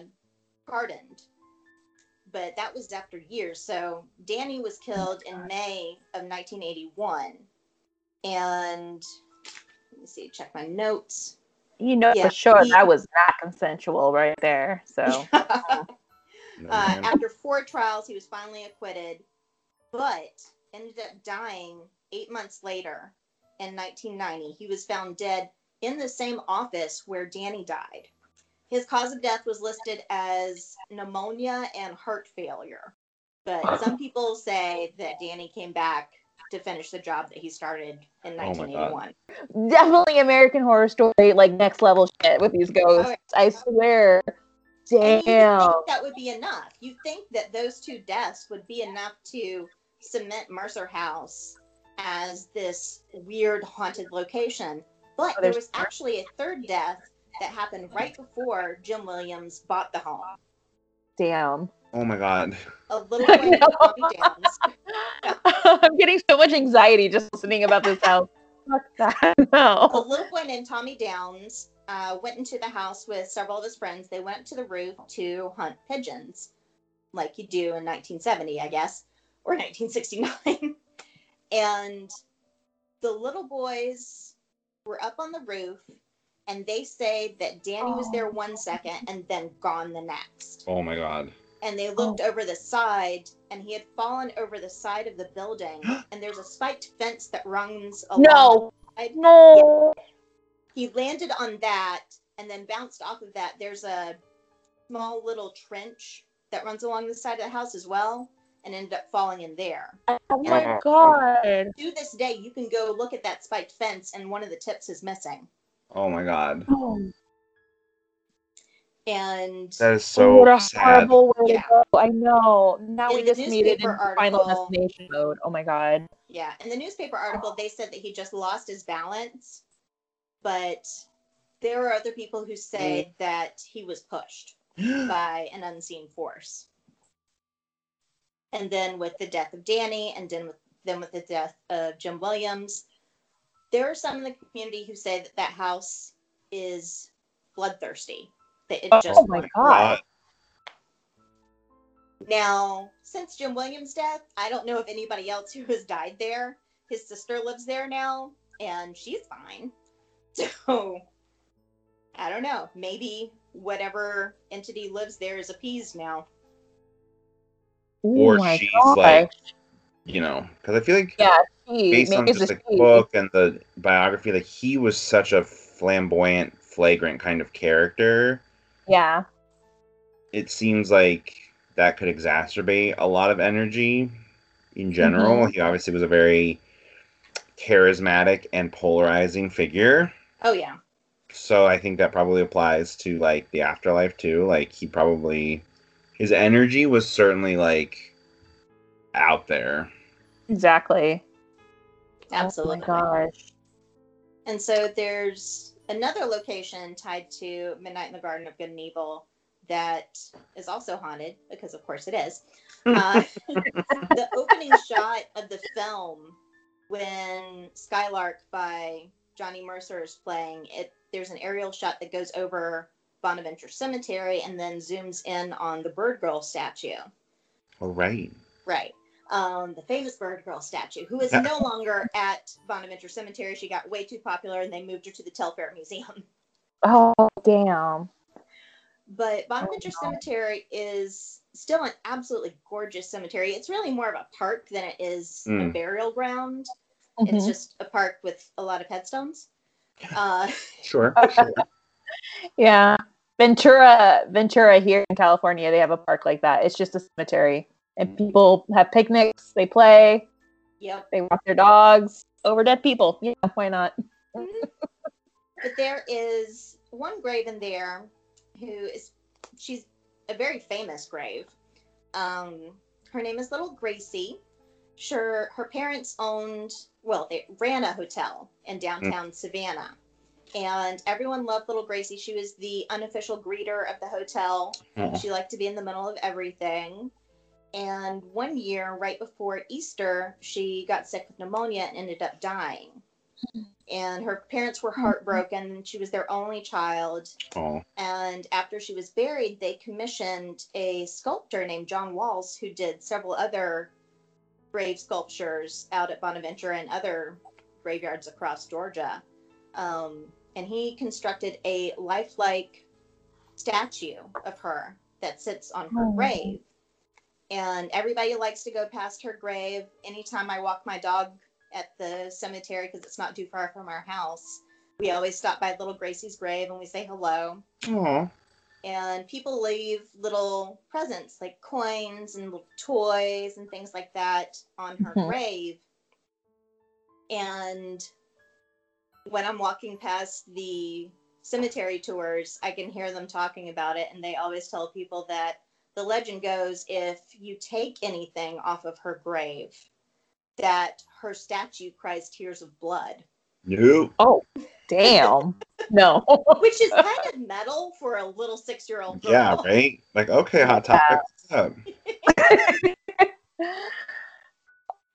pardoned, but that was after years. So Danny was killed in May of 1981, and let me see, check my notes. You know Yeah, for sure he- that was not consensual right there. So No, Uh, after four trials, he was finally acquitted, but ended up dying eight months later in 1990. He was found dead in the same office where Danny died. His cause of death was listed as pneumonia and heart failure, but some people say that Danny came back to finish the job that he started in Oh 1981. definitely American Horror Story, like next level shit with these ghosts. I swear. And you would Damn. think that would be enough. You think that those two deaths would be enough to cement Mercer House as this weird haunted location. But Oh, there was actually a third death that happened right before Jim Williams bought the home. Damn. Oh my god. A little boy named Tommy Downs. I'm getting so much anxiety just listening about this house. Fuck that. A No. little boy named Tommy Downs uh, went into the house with several of his friends. They went to the roof to hunt pigeons, like you do in 1970, I guess, or 1969. And the little boys were up on the roof and they say that Danny was there one second and then gone the next. Oh my god. And they oh. looked over the side and he had fallen over the side of the building and there's a spiked fence that runs along No. the side. No. He landed on that and then bounced off of that. There's a small little trench that runs along the side of the house as well and ended up falling in there. Oh my god. To this day, you can go look at that spiked fence and one of the tips is missing. Oh my god. Oh, And That is so what a sad. horrible way Yeah. to go. I know. Now In we just made it in newspaper final article- destination mode. Oh my god. yeah, in the newspaper article, they said that he just lost his balance, but there are other people who say that he was pushed by an unseen force. And then with the death of Danny, and then with then with the death of Jim Williams, there are some in the community who say that that house is bloodthirsty. That it oh just Oh my god. Now, since Jim Williams' death, I don't know of anybody else who has died there. His sister lives there now, and she's fine. So, I don't know. Maybe whatever entity lives there is appeased now. Oh or oh she's god. like, you know, because I feel like yeah, she based on makes just the she. book and the biography, like he was such a flamboyant, flagrant kind of character. Yeah. It seems like that could exacerbate a lot of energy in general. Mm-hmm. He obviously was a very charismatic and polarizing figure. Oh, yeah. So I think that probably applies to like the afterlife too. Like he probably his energy was certainly like out there. Exactly. Absolutely. Oh my gosh. And so there's another location tied to Midnight in the Garden of Good and Evil that is also haunted, because of course it is. Uh, the opening shot of the film when Skylark by Johnny Mercer is playing, it there's an aerial shot that goes over Bonaventure Cemetery and then zooms in on the Bird Girl statue. All right. Right. Um, the famous Bird Girl statue, who is no longer at Bonaventure Cemetery. She got way too popular and they moved her to the Telfair Museum. Oh damn. But Bonaventure wow. Cemetery is still an absolutely gorgeous cemetery. It's really more of a park than it is a Mm. burial ground. It's Mhm. just a park with a lot of headstones. Uh, Sure. Sure. Yeah. Ventura, Ventura here in California, they have a park like that. It's just a cemetery. And people have picnics, they play, yep. they walk their dogs over dead people. Yeah, why not? Mm-hmm. But there is one grave in there who is she's a very famous grave. Um, her name is Little Gracie. Sure, her parents owned well, they ran a hotel in mm. downtown Savannah. And everyone loved Little Gracie. She was the unofficial greeter of the hotel. Aw. She liked to be in the middle of everything. And one year, right before Easter, she got sick with pneumonia and ended up dying. And her parents were heartbroken. She was their only child. Oh. And after she was buried, they commissioned a sculptor named John Walz who did several other grave sculptures out at Bonaventure and other graveyards across Georgia. Um, and he constructed a lifelike statue of her that sits on her Oh. grave. And everybody likes to go past her grave. Anytime I walk my dog at the cemetery, because it's not too far from our house, we always stop by little Gracie's grave and we say hello. Oh. And people leave little presents like coins and little toys and things like that on her Mhm. grave. And when I'm walking past the cemetery tours, I can hear them talking about it. And they always tell people that the legend goes if you take anything off of her grave, that her statue cries tears of blood, No. Oh, damn. no. which is kind of metal for a little six year old girl. Yeah, right? Like, okay, hot topic. What's up?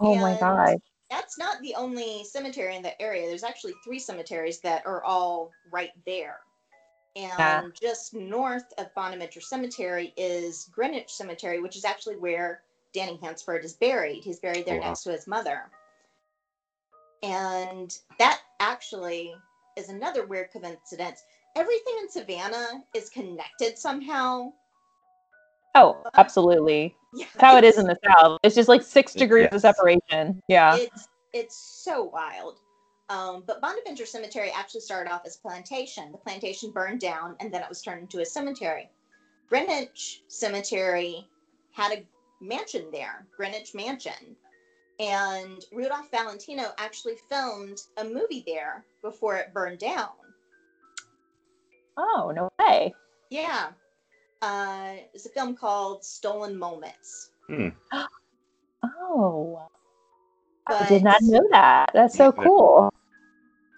Oh my god. That's not the only cemetery in the area. There's actually three cemeteries that are all right there. And Yeah. just north of Bonaventure Cemetery is Greenwich Cemetery, which is actually where Danny Hansford is buried. He's buried there wow. next to his mother. And that actually is another weird coincidence. Everything in Savannah is connected somehow. Oh, absolutely. Yeah, That's how it is in the South. It's just like six degrees of separation. Yeah. It's it's so wild. Um, but Bonaventure Cemetery actually started off as a plantation. The plantation burned down, and then it was turned into a cemetery. Greenwich Cemetery had a mansion there, Greenwich Mansion, and Rudolph Valentino actually filmed a movie there before it burned down. Oh, no way. Yeah, uh, it's a film called Stolen Moments. Oh, I did not know that. That's so cool.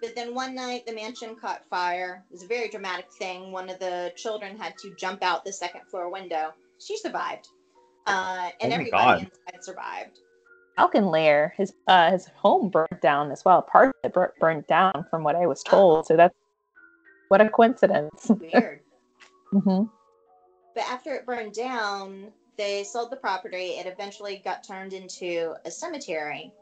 But then one night the mansion caught fire. It was a very dramatic thing. One of the children had to jump out the second floor window. She survived. Uh, and Oh everybody God. inside survived. Falcon Lair, his uh, his home burnt down as well. Part of it bur- burnt down, from what I was told. So that's what a coincidence. Weird. hmm but after it burned down, they sold the property. It eventually got turned into a cemetery,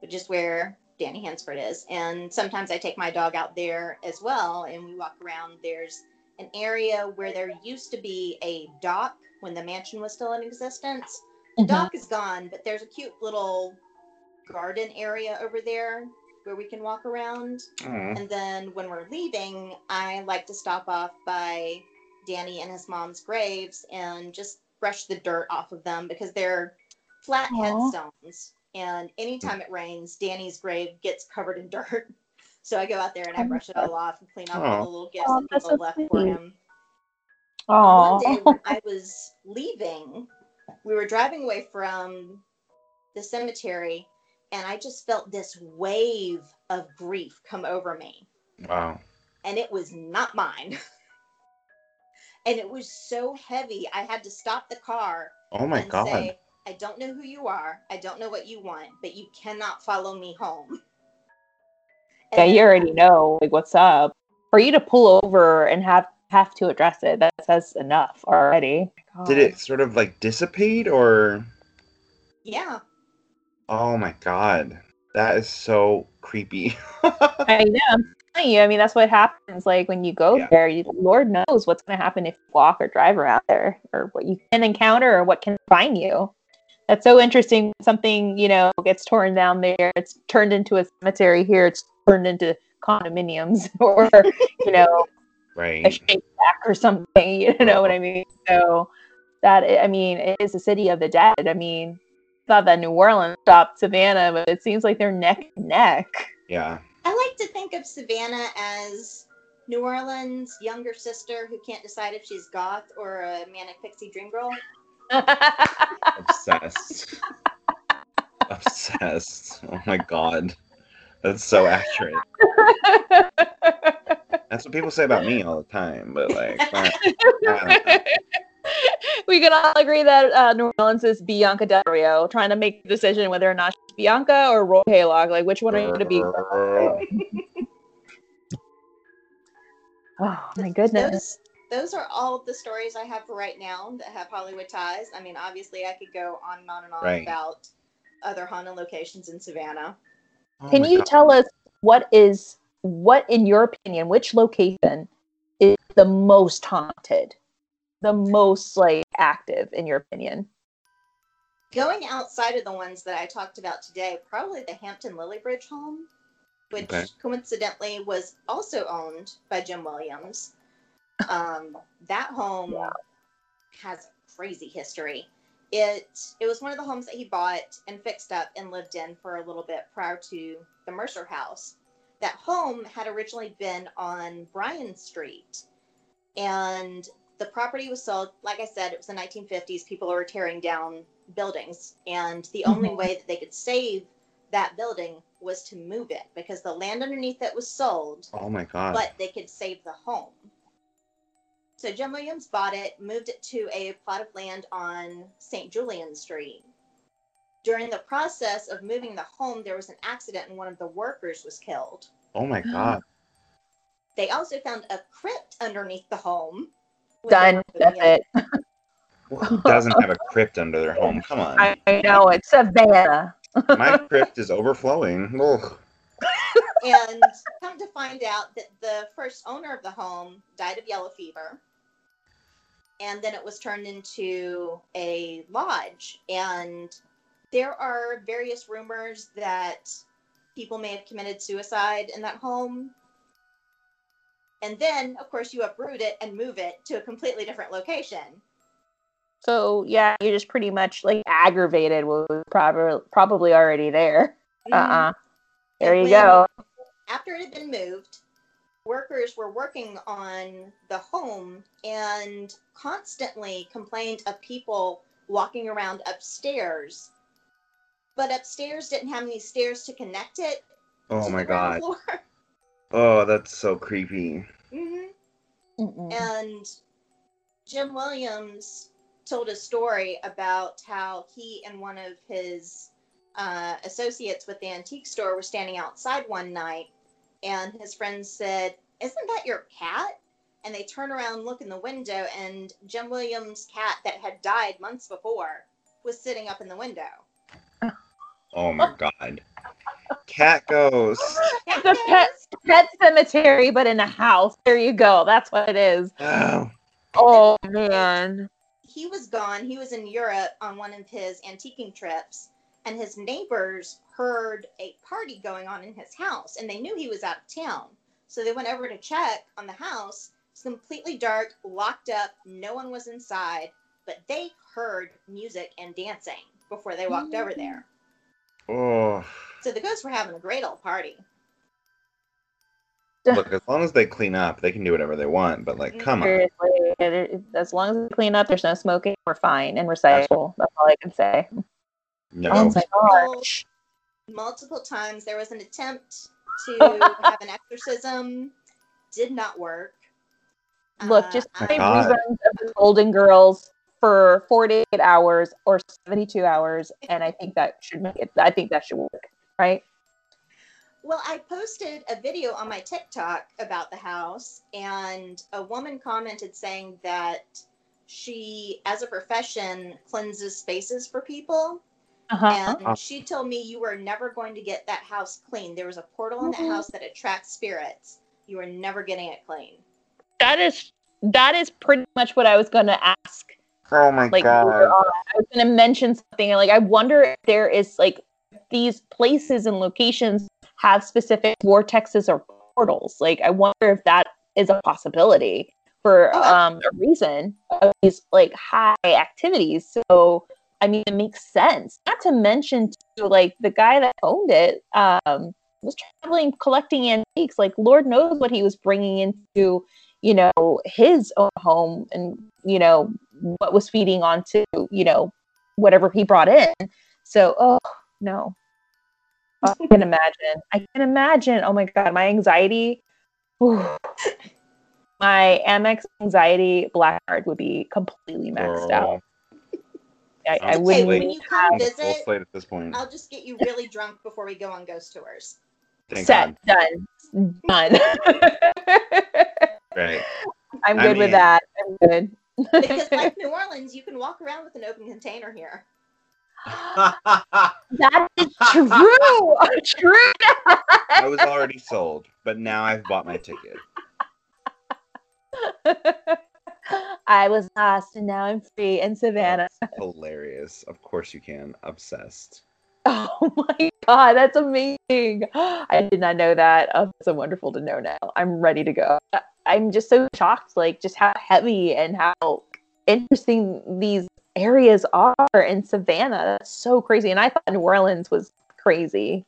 which is where Danny Hansford is. And sometimes I take my dog out there as well, and we walk around. There's an area where there used to be a dock when the mansion was still in existence. The mm-hmm. dock is gone, but there's a cute little garden area over there where we can walk around. Aw. And then when we're leaving, I like to stop off by Danny and his mom's graves and just brush the dirt off of them because they're flat Aw. headstones. And anytime mm. it rains, Danny's grave gets covered in dirt. So I go out there and I brush it all off and clean off Aw. all the little gifts Oh, that that's people so left for sweet. him. Oh, One day when I was leaving, we were driving away from the cemetery, and I just felt this wave of grief come over me. Wow. And it was not mine. and it was so heavy, I had to stop the car Oh my and god. say, I don't know who you are. I don't know what you want, but you cannot follow me home. yeah, you already know like what's up. For you to pull over and have have to address it, that says enough already. Oh Did it sort of like dissipate or Yeah. Oh my god. That is so creepy. I know. I'm telling you. I mean, that's what happens. Like when you go Yeah. there, you, Lord knows what's going to happen if you walk or drive around there, or what you can encounter, or what can find you. That's so interesting. Something you know gets torn down there. It's turned into a cemetery here. It's turned into condominiums, or you know, a right. shake shack or something. You know what I mean? So that I mean, it is a city of the dead. I mean, thought that New Orleans stopped Savannah, but it seems like they're neck and neck. Yeah. I like to think of Savannah as New Orleans' younger sister who can't decide if she's goth or a manic pixie dream girl. Obsessed. Obsessed. Oh my god. That's so accurate. That's what people say about me all the time, but like I- I don't know. we can all agree that uh, New Orleans is Bianca Del Rio, trying to make the decision whether or not she's Bianca or Roy Haylock. Like, which one are you going to be? Oh my goodness! Those, those are all the stories I have for right now that have Hollywood ties. I mean, obviously, I could go on and on and on Right. about other haunted locations in Savannah. Oh Can you God. tell us what is what, in your opinion, which location is the most haunted, the most like active, in your opinion? Going outside of the ones that I talked about today, probably the Hampton Lillibridge home, which Okay. coincidentally was also owned by Jim Williams. Um, that home has crazy history. It it was one of the homes that he bought and fixed up and lived in for a little bit prior to the Mercer house. That home had originally been on Bryan Street, and the property was sold. Like I said, it was the 1950s. People were tearing down buildings, and the only Mhm. way that they could save that building was to move it because the land underneath it was sold Oh my god. but they could save the home. So Jim Williams bought it, moved it to a plot of land on St. Julian Street. During the process of moving the home, there was an accident and one of the workers was killed. oh my god. They also found a crypt underneath the home. Done. That's it. Who doesn't have a crypt under their home? Come on. I, I know it's Savannah. My crypt is overflowing. Ugh. and come to find out that the first owner of the home died of yellow fever. And then it was turned into a lodge. And there are various rumors that people may have committed suicide in that home. And then, of course, you uproot it and move it to a completely different location. So yeah, you're just pretty much like aggravated what was probably probably already there. Uh uh There And you when- go. after it had been moved, workers were working on the home and constantly complained of people walking around upstairs. But upstairs didn't have any stairs to connect it. Oh to my the god. floor. Oh, that's so creepy. Mhm. Mm-mm. And Jim Williams told a story about how he and one of his uh, associates with the antique store were standing outside one night, and his friends said, Isn't that your cat? And they turn around, look in the window, and Jim Williams' cat that had died months before was sitting up in the window. Oh my god. Cat ghost. It's a pet pet cemetery, but in a house. There you go. That's what it is. Oh. Oh man. he was gone. He was in Europe on one of his antiquing trips, and his neighbors heard a party going on in his house, and they knew he was out of town. So they went over to check on the house. It's completely dark, locked up. No one was inside, but they heard music and dancing before they walked over there. Oh. So the ghosts were having a great old party. Look, as long as they clean up, they can do whatever they want. But like, come on. Seriously, it- it- as long as they clean up, there's no smoking, we're fine and we're recycle. That's all I can say. No. Oh my gosh. Multiple times there was an attempt to have an exorcism, did not work. Look, Uh, just my play God. reruns of the Golden Girls for 48 hours or 72 hours, and I think that should make it. I think that should work, right? Well, I posted a video on my TikTok about the house, and a woman commented saying that she, as a profession, cleanses spaces for people. Uh-huh. And she told me you were never going to get that house clean. There was a portal in that Mhm. house that attracts spirits. You are never getting it clean. That is that is pretty much what I was going to ask. Oh my Like, god. I was going to mention something. Like, I wonder if there is like these places and locations have specific vortexes or portals. Like, I wonder if that is a possibility for Oh, um, a reason of these like high activities. So, I mean, it makes sense. Not to mention, too, like the guy that owned it um, was traveling collecting antiques. Like, Lord knows what he was bringing into, you know, his own home, and you know what was feeding onto, you know, whatever he brought in. So, oh no, I can imagine. I can imagine. Oh my god, my anxiety. whew. my Amex anxiety black card would be completely maxed out. I, I wouldn't. Okay, when you come I'm full visit, slate at this point. I'll just get you really drunk before we go on ghost tours. Thank set God. done done. Right. I'm I good mean- with that. I'm good. Because like New Orleans, you can walk around with an open container here. that is true. true. I was already sold, but now I've bought my ticket. I was lost and now I'm free in Savannah. That's hilarious. Of course you can. Obsessed. Oh my god, that's amazing. I did not know that. Oh, it's so wonderful to know now. I'm ready to go. I'm just so shocked, like just how heavy and how interesting these areas are in Savannah. That's so crazy. And I thought New Orleans was crazy.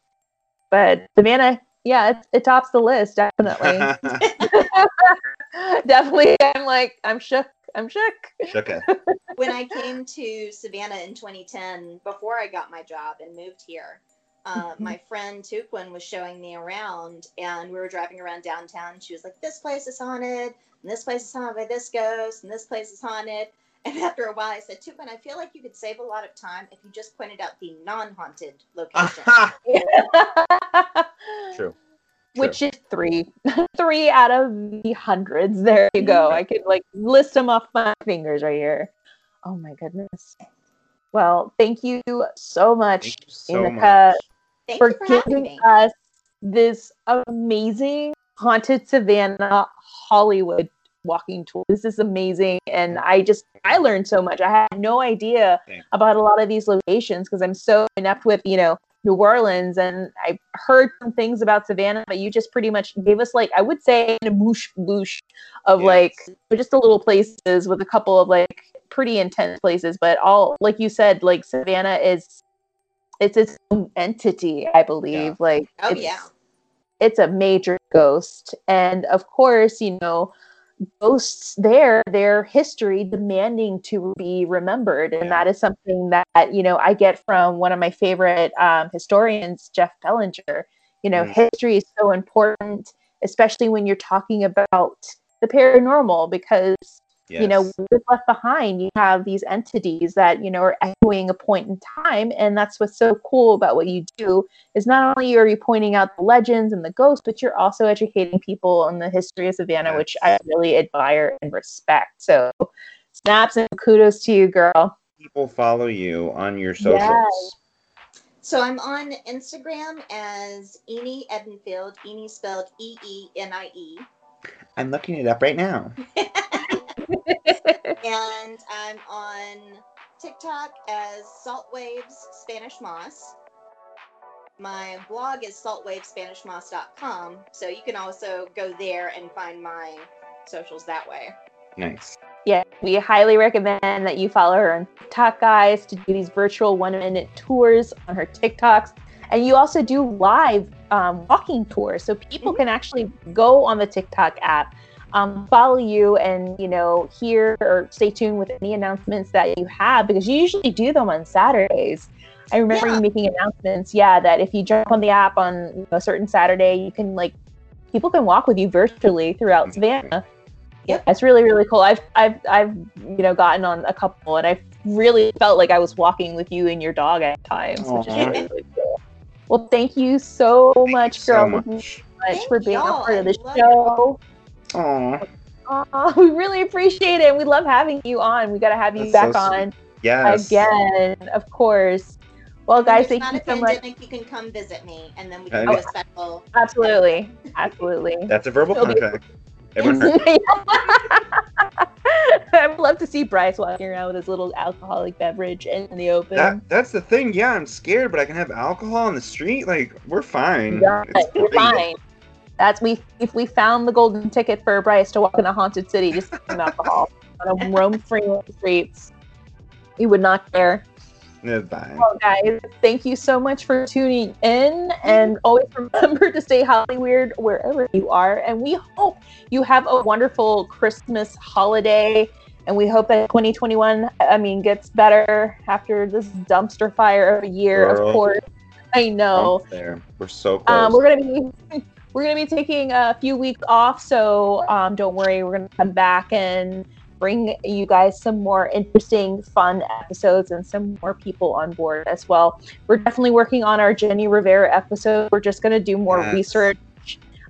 But Savannah, yeah, it, it tops the list, definitely. definitely. I'm like, I'm shook. I'm shook. okay. when I came to Savannah in 2010, before I got my job and moved here, uh, Mhm. my friend Tuquin was showing me around, and we were driving around downtown. And she was like, "This place is haunted, and this place is haunted by this ghost, and this place is haunted." And after a while, I said, "Tuquin, I feel like you could save a lot of time if you just pointed out the non-haunted location." True. Which is three, three out of the hundreds. There you go. I could like list them off my fingers right here. Oh my goodness. Well, thank you so much, Thank you so Inika, Thank for you for giving me. us this amazing haunted Savannah Hollywood walking tour. This is amazing. And I just, I learned so much. I had no idea Same. about a lot of these locations because I'm so inept with, you know, New Orleans and I heard some things about Savannah, but you just pretty much gave us like, I would say a moosh boosh of Yes. like just a little places with a couple of like pretty intense places, but all, like you said, like Savannah is, it's its own entity, I believe. Like, Oh, it's- yeah. it's a major ghost and of course you know ghosts there their history demanding to be remembered. And that is something that you know i get from one of my favorite um, historians jeff belanger you know Mm. history is so important especially when you're talking about the paranormal because you know Yes. with left behind you have these entities that you know are echoing a point in time and that's what's so cool about what you do is not only are you pointing out the legends and the ghosts but you're also educating people on the history of savannah which i really admire and respect so snaps and kudos to you girl people follow you on your socials. So I'm on Instagram as Eenie Edenfield. Eenie spelled E E N I E. I'm looking it up right now. And I'm on TikTok as Salt Waves Spanish Moss. My blog is saltwavespanishmoss.com. So you can also go there and find my socials that way. Nice. yeah we highly recommend that you follow her on tiktok guys to do these virtual one minute tours on her tiktoks and you also do live um, walking tours so people can actually go on the tiktok app um, follow you and you know hear or stay tuned with any announcements that you have because you usually do them on saturdays. I remember Yeah. you making announcements yeah that if you jump on the app on you a certain saturday you can like people can walk with you virtually throughout savannah. Yeah, it's really really cool. I've i've i've you know gotten on a couple and i really felt like i was walking with you and your dog at times which is really, really cool. Well thank you so Thank much so girl. You much. so much for being a y'all. part of the show Aw. Aw, we really appreciate it and we love having you on we got to have you That's back sweet. on Yes. again of course well guys When thank there's you not so a much you can come visit me and then we can do a special. absolutely absolutely That's a verbal contract. Everyone heard. I would love to see Bryce walking around with his little alcoholic beverage in the open. That that's the thing. Yeah, I'm scared, but I can have alcohol on the street. Like we're fine. Yeah, It's you're fine. That's we if we found the golden ticket for Bryce to walk in a haunted city, just give him alcohol. Let him roam free on the streets. He would not care. Fine. Well, guys, thank you so much for tuning in, and always remember to stay Holly Weird wherever you are. And we hope you have a wonderful Christmas holiday. And we hope that 2021, I mean, gets better after this dumpster fire of a year. Girl. Of course, I know. We're so close. Um, we're gonna be we're gonna be taking a few weeks off, so um, don't worry. We're gonna come back and bring you guys some more interesting, fun episodes and some more people on board as well. We're definitely working on our Jenni Rivera episode. We're just gonna do more Yes. research.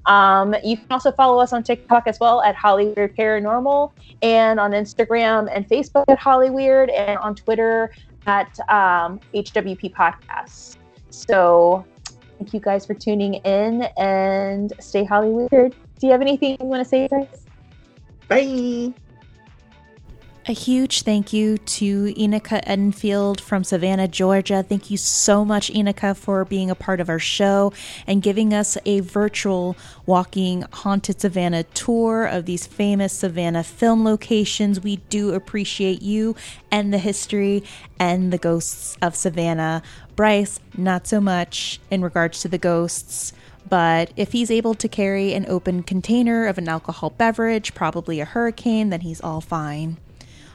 Um, you can also follow us on TikTok as well at Hollyweird Paranormal, and on Instagram and Facebook at Hollyweird, and on Twitter at um, HWP Podcasts. So thank you guys for tuning in and stay Holly Weird. Do you have anything you want to say, guys? Bye. A huge thank you to Enika Edenfield from Savannah, Georgia. Thank you so much, Enika, for being a part of our show and giving us a virtual walking haunted Savannah tour of these famous Savannah film locations. We do appreciate you and the history and the ghosts of Savannah. Bryce, not so much in regards to the ghosts. But if he's able to carry an open container of an alcohol beverage, probably a hurricane, then he's all fine.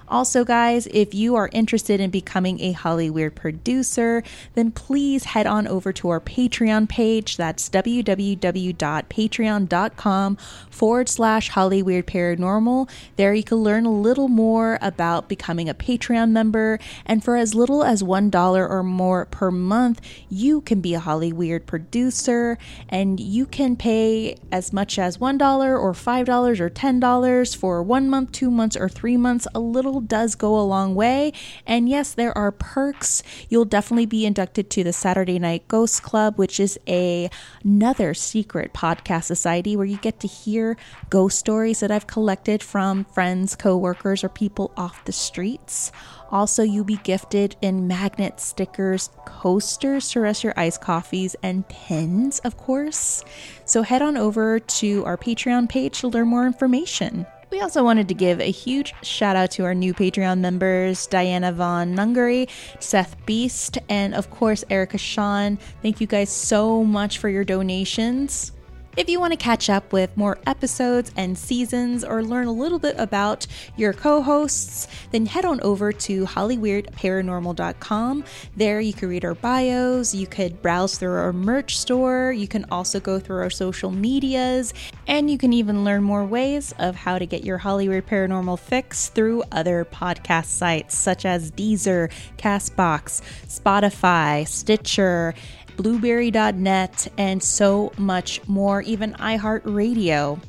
Also, guys, if you are interested in becoming a Hollyweird producer, then please head on over to our Patreon page. That's www.patreon.com forward slash Hollyweird Paranormal. There you can learn a little more about becoming a Patreon member, and for as little as $1 or more per month, you can be a Hollyweird producer, and you can pay as much as $1 or $5 or $10 for one month, two months, or three months, a little does go a long way. And yes, there are perks. You'll definitely be inducted to the Saturday Night Ghost Club, which is a another secret podcast society where you get to hear ghost stories that I've collected from friends, coworkers, or people off the streets. Also, you'll be gifted in magnet stickers, coasters to rest your iced coffees, and pens, of course. So head on over to our Patreon page to learn more information. We also wanted to give a huge shout out to our new Patreon members Diana Von Nungary, Seth Beast, and of course Erica Sean. Thank you guys so much for your donations. If you want to catch up with more episodes and seasons or learn a little bit about your co hosts, then head on over to hollyweirdparanormal.com. There you can read our bios, you could browse through our merch store, you can also go through our social medias, and you can even learn more ways of how to get your Hollyweird Paranormal fix through other podcast sites such as Deezer, Castbox, Spotify, Stitcher Blubrry.net, and so much more, even iHeartRadio.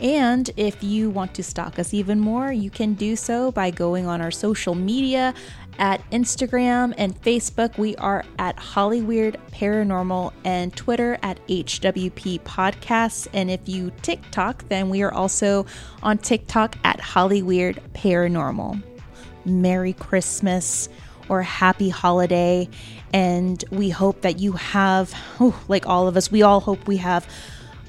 And if you want to stalk us even more, you can do so by going on our social media at Instagram and Facebook. We are at Hollyweird Paranormal and Twitter at HWP Podcasts. And if you TikTok, then we are also on TikTok at Hollyweird Paranormal. Merry Christmas or happy holiday. And we hope that you have, oh, like all of us, we all hope we have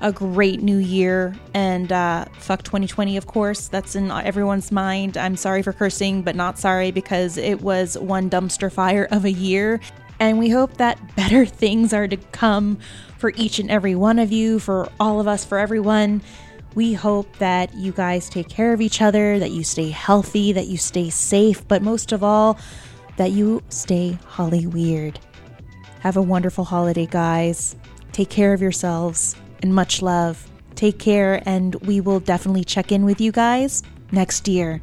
a great new year. And uh, fuck 2020 of course. That's in everyone's mind. I'm sorry for cursing but not sorry because it was one dumpster fire of a year. And we hope that better things are to come for each and every one of you for all of us for everyone. We hope that you guys take care of each other that you stay healthy that you stay safe. But most of all that you stay Holly Weird. Have a wonderful holiday, guys. Take care of yourselves and much love. Take care, and we will definitely check in with you guys next year.